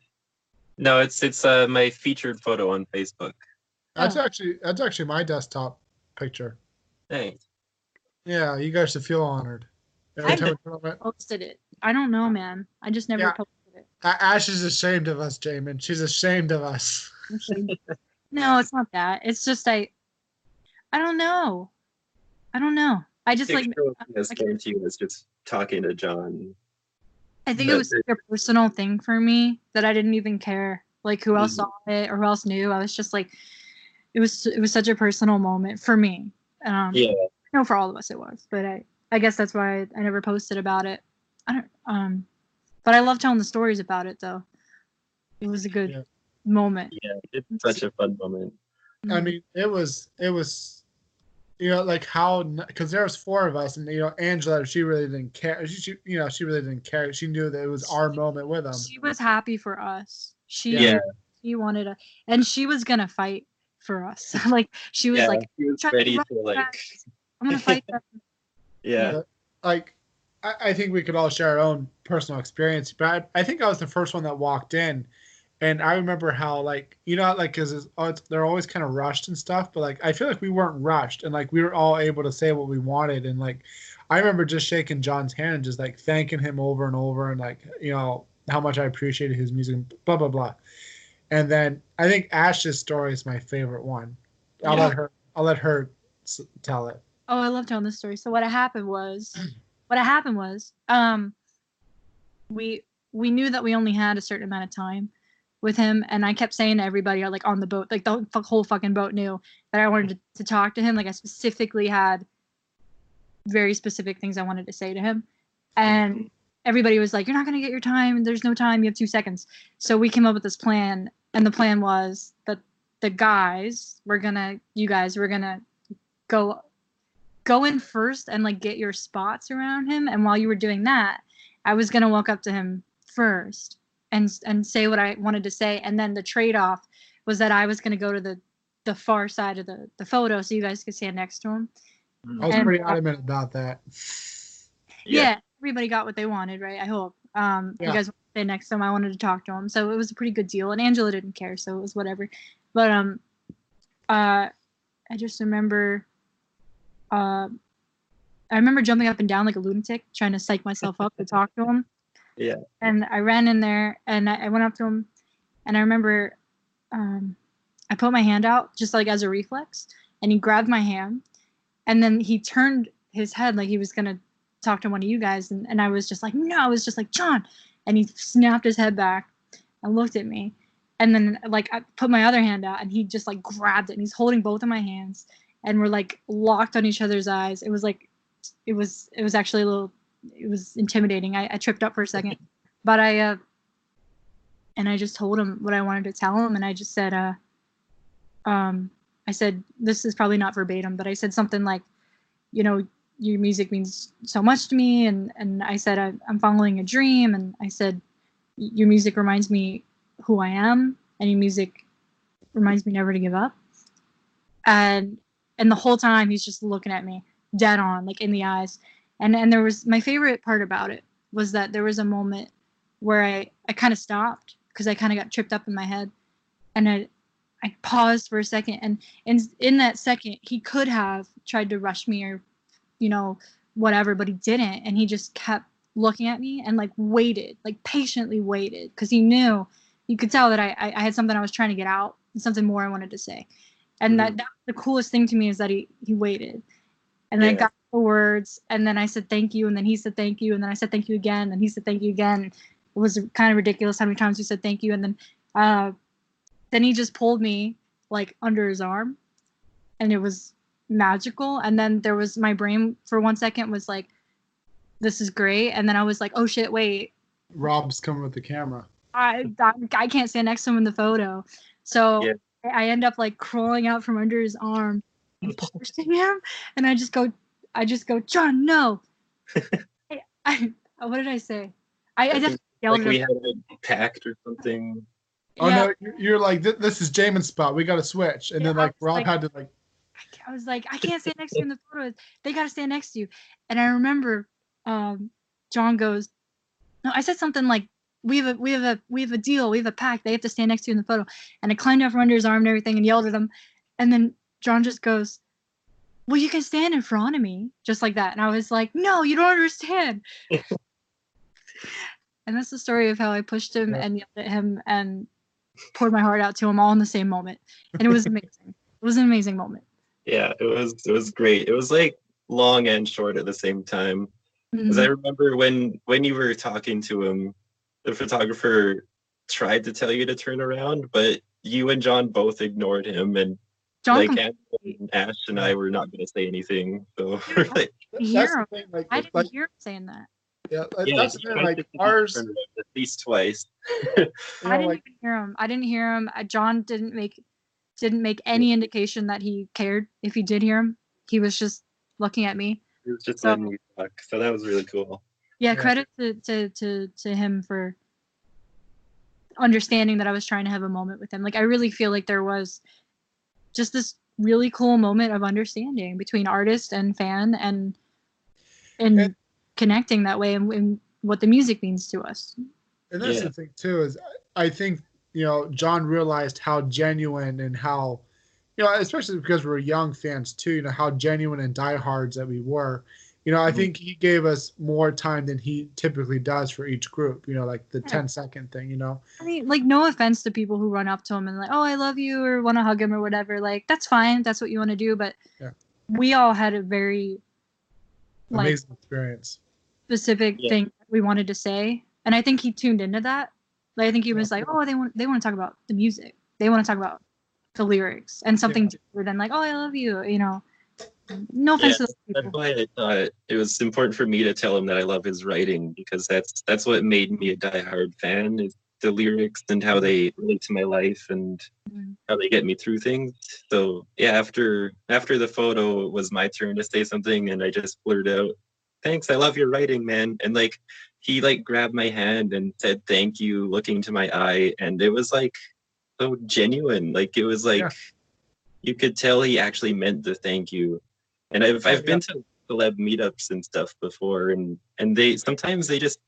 No, it's it's uh my featured photo on Facebook. That's Oh. actually that's actually my desktop picture. Thanks. Yeah, you guys should feel honored. Every I- time we put on it- Posted it. I don't know, man. I just never Yeah. posted it. A- Ash is ashamed of us, Jamin. She's ashamed of us. No, it's not that. It's just I. I don't know. I don't know. I just like. Picture of me as I can- guarantee was just talking to John. I think it But was it- such a personal thing for me that I didn't even care like who else Mhm. saw it or who else knew. I was just like, it was it was such a personal moment for me. Um, Yeah. I know for all of us it was, but I I guess that's why I, I never posted about it. I don't um, but I love telling the stories about it though. It was a good Yeah. moment. Yeah. It's such a fun moment. I mean, it was it was, you know, like how because there was four of us, and you know, Angela, she really didn't care. She, she you know, she really didn't care. She knew that it was our moment with them. she was happy for us. She Yeah. she wanted to, and she was gonna fight for us. like she was yeah. like, he was trying to ready to like. guys. I'm gonna fight them. Yeah. like I, I think we could all share our own personal experience but I, I think i was the first one that walked in and i remember how like you know like because oh, they're always kind of rushed and stuff but like i feel like we weren't rushed and like we were all able to say what we wanted and like i remember just shaking john's hand and just like thanking him over and over and like you know how much i appreciated his music blah blah blah and then i think ash's story is my favorite one i'll Yeah. let her i'll let her tell it Oh, I love telling this story. So what happened was, what happened was, um, we we knew that we only had a certain amount of time with him, and I kept saying to everybody, like on the boat, like the whole- whole fucking boat knew that I wanted to, to talk to him. Like I specifically had very specific things I wanted to say to him, and everybody was like, "You're not gonna get your time. There's no time. You have two seconds." So we came up with this plan, and the plan was that the guys were gonna, you guys were gonna go go in first and like get your spots around him. And while you were doing that i was going to walk up to him first and and say what i wanted to say. And then the trade-off was that i was going to go to the the far side of the the photo so you guys could stand next to him. I was And- pretty adamant about that. Yeah, everybody got what they wanted right? I hope. Um Yeah. you guys wanted to stay next to him. I wanted to talk to him. So it was a pretty good deal. And angela didn't care so it was whatever. But um uh i just remember uh i remember jumping up and down like a lunatic trying to psych myself up to talk to him. Yeah. And I ran in there and I, I went up to him, and I remember, um, I put my hand out just like as a reflex, and he grabbed my hand, and then he turned his head like he was gonna talk to one of you guys, and, and I was just like, no, I was just like John, and he snapped his head back and looked at me, and then like I put my other hand out, and he just like grabbed it, and he's holding both of my hands, and we're like locked on each other's eyes. It was like, it was it was actually a little, it was intimidating. I, I tripped up for a second, but I uh, and I just told him what I wanted to tell him, and I just said uh, um, I said this is probably not verbatim, but I said something like, you know, your music means so much to me, and and I said I, I'm following a dream, and I said your music reminds me who I am, and your music reminds me never to give up. And and the whole time he's just looking at me dead on, like in the eyes. And and there was my favorite part about it was that there was a moment where I I kind of stopped because I kind of got tripped up in my head, and I I paused for a second, and in in that second he could have tried to rush me or, you know, whatever, but he didn't, and he just kept looking at me and like waited, like patiently waited, because he knew, you could tell that I, I I had something I was trying to get out, something more I wanted to say, and that, Mhm. that the coolest thing to me is that he he waited, and then I got the words, and then I said thank you, and then he said thank you, and then I said thank you again, and he said thank you again. It was kind of ridiculous how many times he said thank you, and then uh, then he just pulled me like under his arm, and it was magical. And then there was my brain for one second was like, this is great, and then I was like, oh shit, wait, Rob's coming with the camera. I I, I can't stand next to him in the photo, so Yeah. I I end up like crawling out from under his arm and pushing him, and I just go, I just go, John, no. I, I what did I say? I, I I just think, yelled Like at we him. had a pact or something. Oh Yeah. no, you're, you're like this is Jamin's spot. We got to switch, and Yeah, then like Rob like- had to like I was like, I can't stand next to you in the photos. They got to stand next to you. And I remember um, John goes, no, I said something like, we have a we have a we have a deal, we have a pact. They have to stand next to you in the photo. And I climbed out from under his arm and everything and yelled at him. And then John just goes, well, you can stand in front of me, just like that. And I was like, no, you don't understand. and that's the story of how I pushed him Yeah. and yelled at him and poured my heart out to him all in the same moment. And it was amazing. it was an amazing moment. Yeah, it was it was great. It was like long and short at the same time. Because Mhm. I remember when when you were talking to him, the photographer tried to tell you to turn around, but you and John both ignored him, and John like completely Angela and Ash and I were not going to say anything. So we're like, hear that's the him. thing. Like, I didn't like hear him saying that. yeah, like, yeah, that's the he thing. Like to get you to ours, at least twice. you I didn't like even hear him. I didn't hear him. Uh, John didn't make didn't make any indication that he cared. If he did hear him, he was just looking at me. It was just So- letting me talk. So that was really cool. Yeah, Yeah. credit to, to to to him for understanding that I was trying to have a moment with him. Like I really feel like there was just this really cool moment of understanding between artist and fan and and And- connecting that way and, and what the music means to us. And that's Yeah. the thing too is I I think you know John realized how genuine and how you know especially because we're young fans too you know how genuine and diehards that we were. You know I Mhm. think he gave us more time than he typically does for each group. You know like the Yeah. 10 second thing. You know I mean, like, no offense to people who run up to him and like, oh, I love you, or want to hug him or whatever. Like, that's fine. That's what you want to do. But Yeah. we all had a very like amazing experience. specific Yeah. thing we wanted to say, and I think he tuned into that. Like, I think he was like, oh, they want they want to talk about the music. They want to talk about the lyrics and something Yeah. deeper than like, oh, I love you. You know. No offense to those That's people. why I thought it was important for me to tell him that I love his writing because that's that's what made me a diehard fan is the lyrics and how they relate to my life and Mhm. how they get me through things. So yeah, after after the photo, it was my turn to say something, and I just blurted out, "Thanks, I love your writing, man." And like he like grabbed my hand and said thank you, looking into my eye, and it was like so genuine. Like it was like Yeah. you could tell he actually meant the thank you. And I've I've been to celeb meetups and stuff before, and and they sometimes they just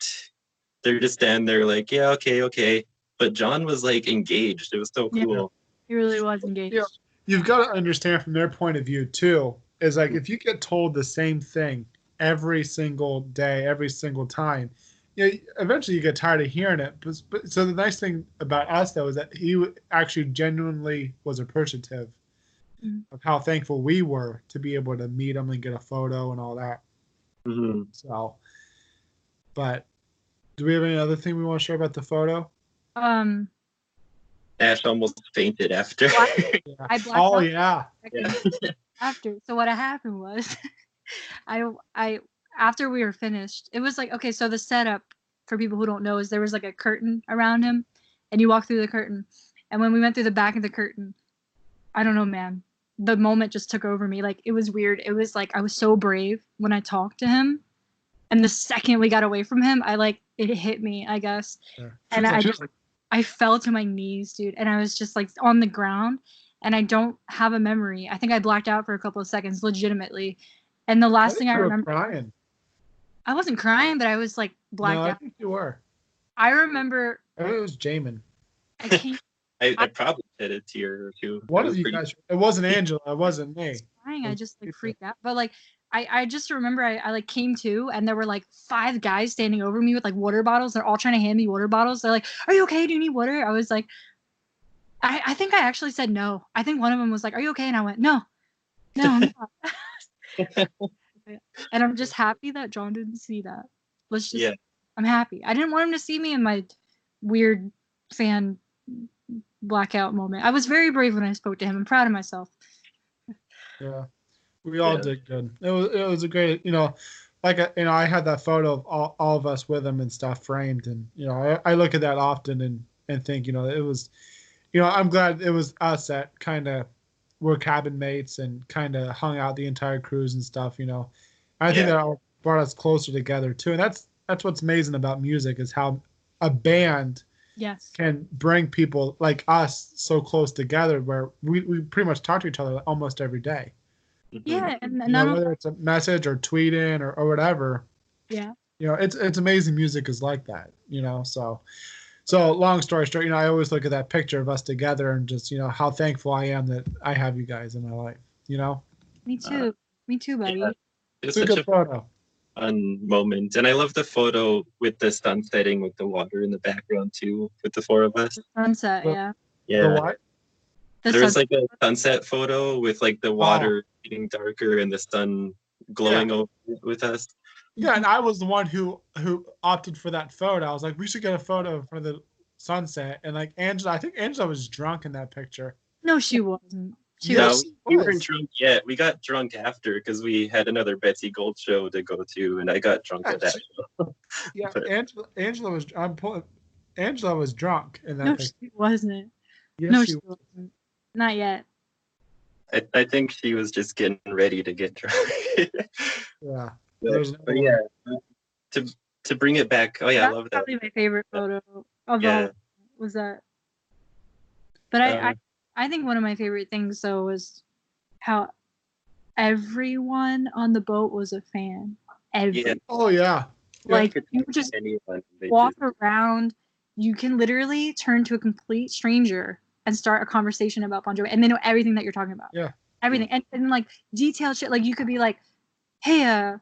they're just stand there like yeah okay okay, but John was like engaged. It was so Yeah. cool. He really was engaged. Yeah. You've got to understand from their point of view too. Is like if you get told the same thing every single day, every single time, yeah, eventually you get tired of hearing it. But, but so the nice thing about us though is that he actually genuinely was appreciative Mhm. of how thankful we were to be able to meet him and get a photo and all that. hmm So, but do we have any other thing we want to share about the photo? Um, Ash almost fainted after. Yeah. I blacked Oh out. yeah, yeah. after. So what happened was, I I after we were finished, it was like okay. So the setup for people who don't know is there was like a curtain around him, and you walk through the curtain, and when we went through the back of the curtain, I don't know, man. The moment just took over me. Like it was weird. It was like I was so brave when I talked to him, and the second we got away from him, I like it hit me. I guess Yeah. And I like- just- I fell to my knees, dude, and I was just like on the ground, and I don't have a memory. I think I blacked out for a couple of seconds, legitimately. And the last think thing I remember, crying. I wasn't crying, but I was like blacked no, I out. think you were. I remember I think it was Jamin. I came I, I probably shed a tear or two. One That of you pretty- guys. It wasn't Angela. It wasn't me. crying. I just like people. freaked out. But like I, I just remember I, I like came to and there were like five guys standing over me with like water bottles. They're all trying to hand me water bottles. They're like, Are you okay? Do you need water? I was like, I, I think I actually said no. I think one of them was like, Are you okay? And I went, No. No, I'm not. and I'm just happy that John didn't see that. Let's just Yeah. I'm happy. I didn't want him to see me in my weird fan blackout moment. I was very brave when I spoke to him. I'm proud of myself. Yeah, we all Yeah. did good. It was it was a great, you know, like I- you know, I had that photo of all, all of us with him and stuff framed, and you know, I, I look at that often and and think, you know, it was, you know, I'm glad it was us that kind of were cabin mates and kind of hung out the entire cruise and stuff. You know, I think Yeah. that all brought us closer together too, and that's that's what's amazing about music is how a band Yes. can bring people like us so close together where we, we pretty much talk to each other almost every day. Mhm. Yeah, and, You know, not only whether it's a message or tweeting or, or whatever. Yeah. You know, it's it's amazing music is like that, you know. So so long story short, you know, I always look at that picture of us together and just, you know, how thankful I am that I have you guys in my life. You know? Me too. Me too, buddy. yeah. It was It's a good a photo. Fun moment. And I love the photo with the sun setting with the water in the background too, with the four of us. Sunset, Well, yeah. The Yeah. what? The there was like a sunset photo with like the water oh. getting darker and the sun glowing over with us. Yeah, and I was the one who who opted for that photo. I was like, we should get a photo for the sunset. And like Angela, I think Angela was drunk in that picture. no, she wasn't. She Yeah, No, was. we weren't drunk yet. We got drunk after because we had another Betsy Gold show to go to, and I got drunk at that. show. Yeah, But- Angela. Angela was. I'm pulling. Angela was drunk in that. No, picture. she wasn't. Yes, no, she she was. wasn't. Not yet. I, I think she was just getting ready to get drunk. Yeah. but, There's but no- yeah, to to bring it back. Oh yeah, I love that. probably my favorite photo of Yeah. all. Was that? But I, I, Um, I think one of my favorite things though was how everyone on the boat was a fan. Every Yeah. Oh yeah. Yeah, like Could you just anyone, walk just- around. You can literally turn to a complete stranger and start a conversation about Bon Jovi, and they know everything that you're talking about. Yeah. everything, and, and like detailed shit. Like you could be like, "Hey, uh,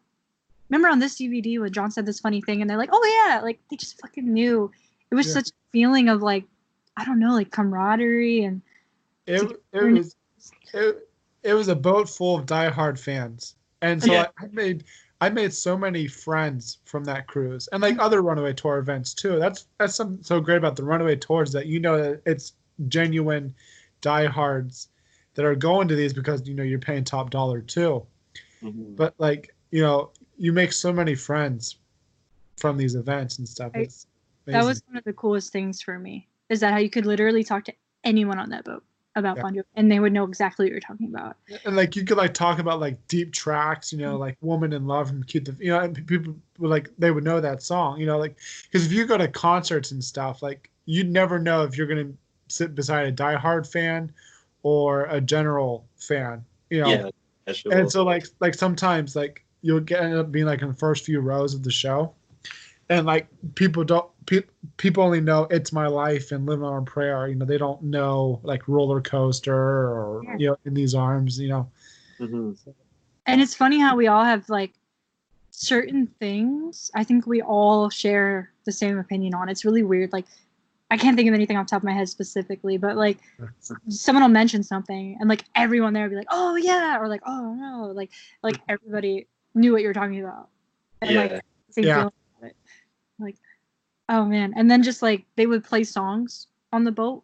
remember on this DVD when John said this funny thing?" And they're like, "Oh yeah!" Like they just fucking knew. It was Yeah. such a feeling of like, I don't know, like camaraderie and It, it was. It, it was a boat full of diehard fans, and so Yeah. I, I made I made so many friends from that cruise, and like other Runaway Tour events too. That's that's something so great about the Runaway Tours that you know that it's genuine diehards that are going to these because you know you're paying top dollar too. Mhm. but like you know you make so many friends from these events and stuff I- it's that was one of the coolest things for me. Is that how you could literally talk to anyone on that boat about Yeah. Bon Jovi, and they would know exactly what you're talking about. and like you could like talk about like deep tracks you know Mm-hmm. like woman in love and cute the, you know and people would like they would know that song you know like because if you go to concerts and stuff like you'd never know if you're gonna sit beside a diehard fan or a general fan you know yeah, casual. and so like like sometimes like you'll get end up being like in the first few rows of the show and like people don't pe- people only know it's my life and living on prayer you know they don't know like roller coaster or Yeah. you know in these arms you know Mhm. And it's funny how we all have like certain things I think we all share the same opinion on. It's really weird. Like I can't think of anything off the top of my head specifically, but like someone will mention something and like everyone there will be like, "Oh yeah," or like, "Oh no," like like everybody knew what you were talking about. And Yeah. like same Yeah. feeling about it. Like, oh man. And then just like they would play songs on the boat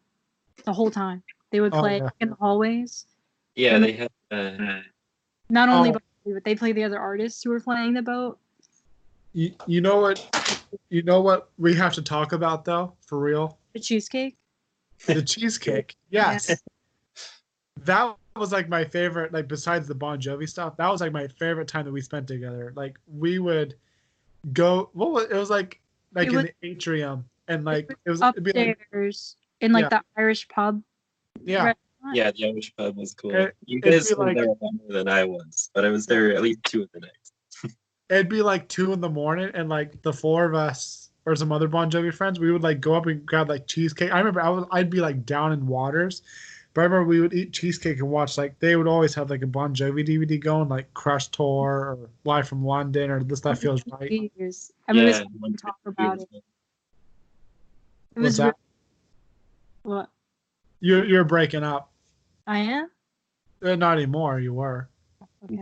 the whole time. They would Oh, play yeah. in the hallways. Yeah, they had. Uh, Not only Oh. but but they play the other artists who were playing the boat. You, you know what? You know what we have to talk about though, for real? The cheesecake. The cheesecake. Yes. That was like my favorite. Like besides the Bon Jovi stuff, that was like my favorite time that we spent together. Like we would go. What was it? Was like like It in was- the atrium, and like it was it'd be like Upstairs in like Yeah. the Irish pub. yeah. Right. yeah, the Irish pub was cool. It- you it'd guys were like- there longer than I was, but I was there at least two of the nights. it'd be like two in the morning, and like the four of us or some other Bon Jovi friends, we would like go up and grab like cheesecake. I remember I was I'd be like down in waters, but I remember we would eat cheesecake and watch like they would always have like a Bon Jovi DVD going, like Crush Tour or Live from London or This That Feels Right. Years. I mean, yeah, this talk about it. was- It What's was that? re- what You're you're breaking up. I am. Uh, not anymore. You were. Okay.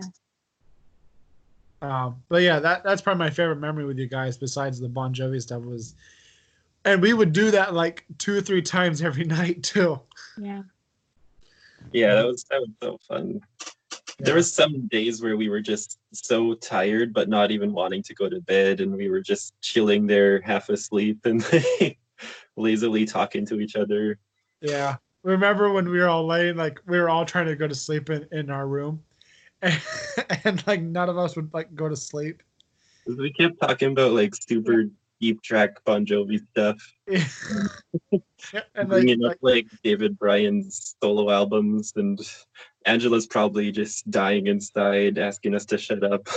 Um, but yeah, that that's probably my favorite memory with you guys. Besides the Bon Jovi stuff was, and we would do that like two or three times every night too. Yeah. Yeah, that was that was so fun. There was some days where we were just so tired, but not even wanting to go to bed, and we were just chilling there, half asleep, and lazily talking to each other. Yeah. Remember when we were all laying, like we were all trying to go to sleep in, in our room, and, and like none of us would like go to sleep. We kept talking about like super deep track Bon Jovi stuff, and like, bringing up like like David Bryan's solo albums, and Angela's probably just dying inside, asking us to shut up.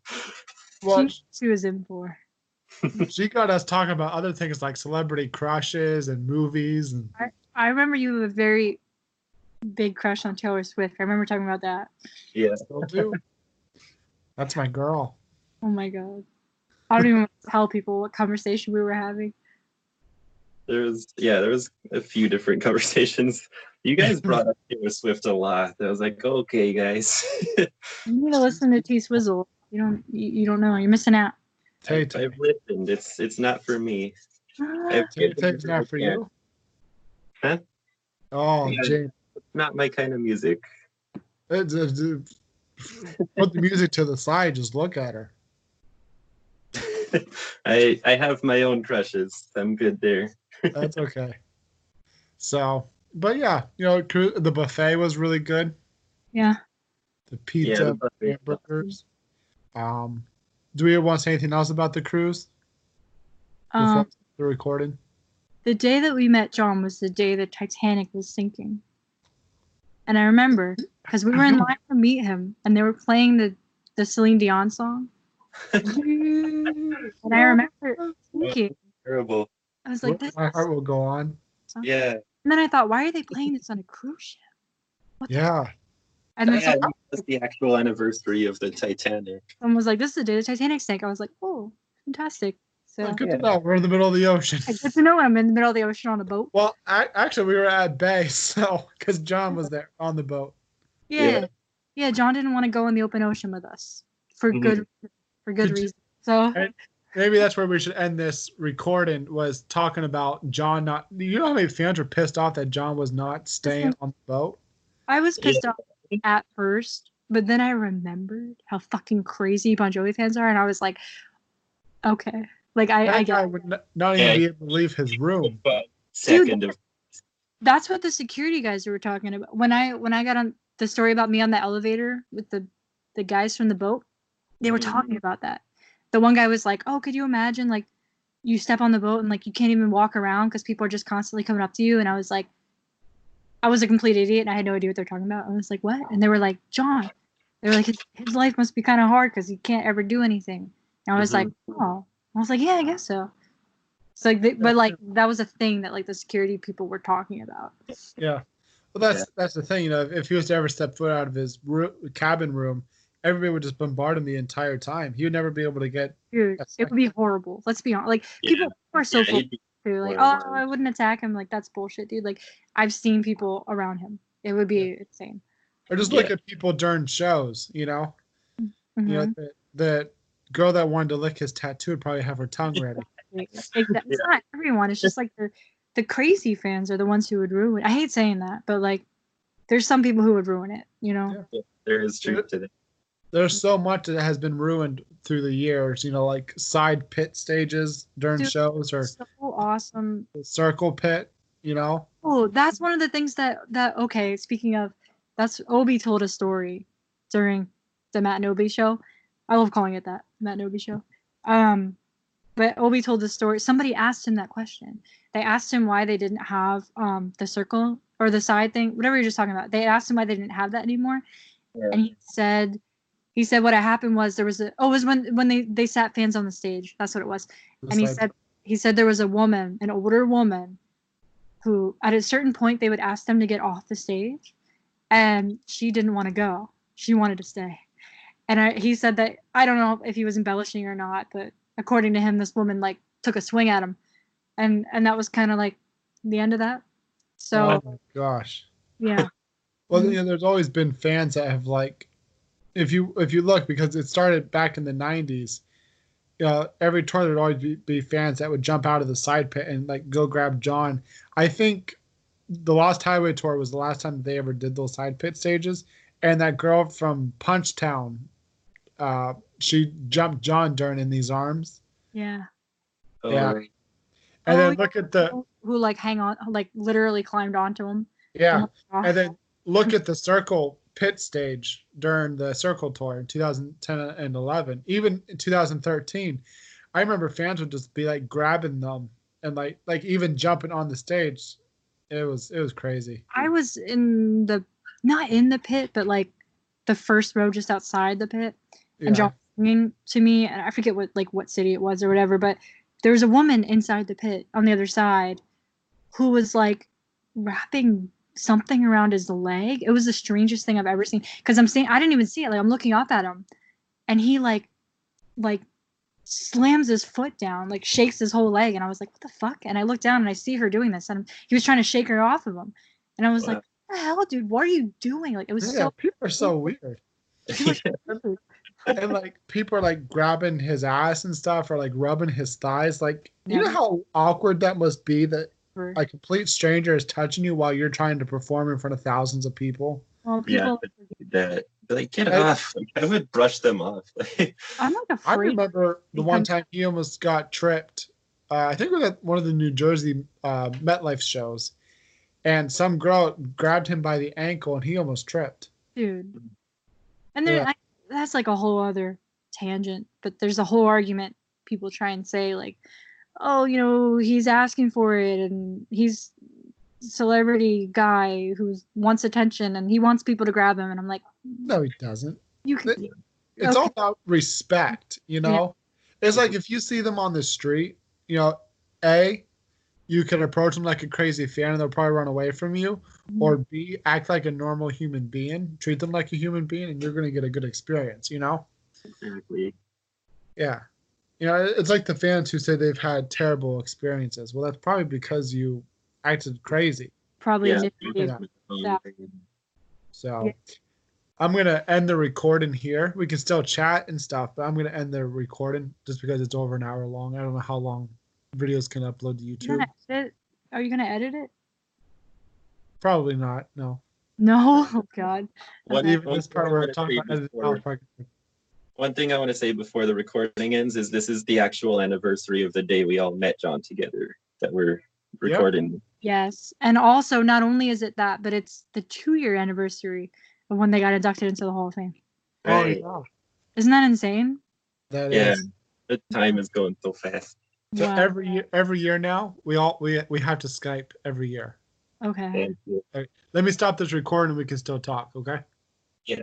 well, she, she was in for. she got us talking about other things like celebrity crushes and movies and I remember you have a very big crush on Taylor Swift. I remember talking about that. yeah, still do. That's my girl. Oh my god. I don't even tell people what conversation we were having. there was yeah, there was a few different conversations. You guys brought up Taylor Swift a lot. I was like, okay, guys. You need to listen to T Swizzle. You don't you, you don't know. You're missing out. Tay I've, I've listened. It's it's not for me. Ah, I've Tay Tay's not for you. Huh? Oh, Yeah. Jane. Not my kind of music. It's- it's- it's- Put the music to the side. Just look at her. I I have my own crushes. I'm good there. That's okay. So, but yeah, you know, the buffet was really good. yeah. The Yeah, pizza, the buffet. hamburgers. Um, do we want to say anything else about the cruise? Um, the recording. the day that we met John was the day the Titanic was sinking. And I remember because we were in line to meet him and they were playing the, the Celine Dion song. And I remember thinking, Terrible. I was like, My heart will go on. song. Yeah. And then I thought, why are they playing this on a cruise ship? What the- Yeah, And then yeah, someone, that's the actual anniversary of the Titanic. someone was like, this is the day the Titanic sank. I was like, oh, fantastic. So Well, good Yeah. to know. We're in the middle of the ocean. I get to know I'm in the middle of the ocean on a boat. Well, I, actually, we were at bay, so because John was there on the boat. Yeah. Yeah. Yeah, John didn't want to go in the open ocean with us for Mhm. good for good reason. So Maybe that's where we should end this recording. Was talking about John not. You know how many fans were pissed off that John was not staying on the boat. I was pissed off at first, but then I remembered how fucking crazy Bon Jovi fans are, and I was like, okay, like I, That I guy would n- not even Yeah. be able to leave his room. But second of that's what the security guys were talking about when I when I got on the story about me on the elevator with the the guys from the boat. They were talking about that. The one guy was like, "Oh, could you imagine like you step on the boat and like you can't even walk around because people are just constantly coming up to you?" And I was like, I was a complete idiot and I had no idea what they're talking about. I was like, "What?" And they were like, "John." They were like, "His, his life must be kind of hard because he can't ever do anything." And I was Mhm. like, "Oh." I was like, "Yeah, I guess so." So like, they, but like that was a thing that like the security people were talking about. Yeah. Well, that's Yeah. that's the thing. You know, if, if he was to ever step foot out of his roo- cabin room, everybody would just bombard him the entire time. He would never be able to get. Dude, it would be horrible. Let's be honest. Like Yeah. people are so Yeah, full too. Like, Wow. oh, I wouldn't attack him. Like that's bullshit, dude. Like I've seen people around him. It would be insane. Or just look Yeah. at people during shows. You know, Mhm. you know the, the girl that wanted to lick his tattoo would probably have her tongue ready. Exactly. It's not everyone. It's just like the the crazy fans are the ones who would ruin. I hate saying that, but like, there's some people who would ruin it. You know. Yeah. There is truth to that. There's so much that has been ruined through the years. You know, like side pit stages during Dude, shows or So awesome. circle pit. You know, Oh, that's one of the things that that okay. Speaking of, that's Obie told a story during the Matt and Obie show. I love calling it that Matt and Obie show. Um, but Obie told the story. Somebody asked him that question. They asked him why they didn't have um the circle or the side thing, whatever you're just talking about. They asked him why they didn't have that anymore, Yeah. and he said. He said what happened was there was a oh it was when when they they sat fans on the stage. That's what it was. And he like- said he said there was a woman an older woman who at a certain point they would ask them to get off the stage and she didn't want to go. She wanted to stay. And I, he said that i don't know if he was embellishing or not but according to him this woman like took a swing at him. And and that was kind of like the end of that. So oh my gosh. yeah. Well, Mhm. you know, there's always been fans that have like, if you if you look because it started back in the '90s. You know, every tour there'd always be, be fans that would jump out of the side pit and like go grab John. I think the Lost Highway tour was the last time they ever did those side pit stages, and that girl from Punchtown, uh, she jumped John Dern in these arms, yeah Yeah. Oh, and Oh, then look at the who, who like hang on like literally climbed onto him yeah. And then look at the circle pit stage during the circle tour in 2010 and 11 even in 2013 i remember fans would just be like grabbing them and like like even jumping on the stage. It was it was crazy. I was in the not in the pit, but like the first row just outside the pit, yeah. and John singing to me, and I forget what like what city it was or whatever, but there was a woman inside the pit on the other side who was like wrapping something around his leg. It was the strangest thing I've ever seen because I'm seeing I didn't even see it. Like I'm looking up at him, and he like like slams his foot down, like shakes his whole leg, and I was like, "What the fuck?" And I look down and I see her doing this, and he was trying to shake her off of him, and I was like, Wow. "What the hell, dude? What are you doing?" Like it was yeah, so people are so weird weird. and like people are like grabbing his ass and stuff or like rubbing his thighs like you know how awkward that must be that a complete stranger is touching you while you're trying to perform in front of thousands of people Well, Yeah, people, that like get I- off. Like, I would brush them off. I'm like I remember the one time he almost got tripped. Uh, I think it was at one of the New Jersey uh, MetLife shows, and some girl grabbed him by the ankle, and he almost tripped. dude. And then Yeah. I, that's like a whole other tangent, but there's a whole argument people try and say like, oh, you know, he's asking for it and he's celebrity guy who wants attention and he wants people to grab him and I'm like, No, he doesn't. you can It's all about respect, you know. It's like if you see them on the street, you know, a, you can approach them like a crazy fan, and they'll probably run away from you. Mm-hmm. Or B, act like a normal human being, treat them like a human being, and you're gonna get a good experience, you know. exactly. Yeah. You know, it's like the fans who say they've had terrible experiences. Well, that's probably because you acted crazy. probably Yeah. Yeah. Yeah. So Yeah. I'm going to end the recording here. We can still chat and stuff, but I'm going to end the recording just because it's over an hour long. I don't know how long videos can upload to YouTube. gonna? Are you gonna edit it? Probably not. No. No, oh god. One, Okay. Even one this part where wanna I'm talking about editing before- out, probably- one thing I want to say before the recording ends is this is the actual anniversary of the day we all met John together that we're recording. Yes. And also not only is it that, but it's the two year anniversary of when they got inducted into the Hall of Fame. Oh, yeah. Isn't that insane? That Yeah. is. The time is going so fast. So Wow. every year, every year now, we all we we have to Skype every year. Okay. Thank you. Let me stop this recording and we can still talk, okay? Yeah.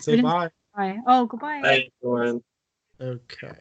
Say bye. Bye. Oh, goodbye. Bye, everyone. Okay.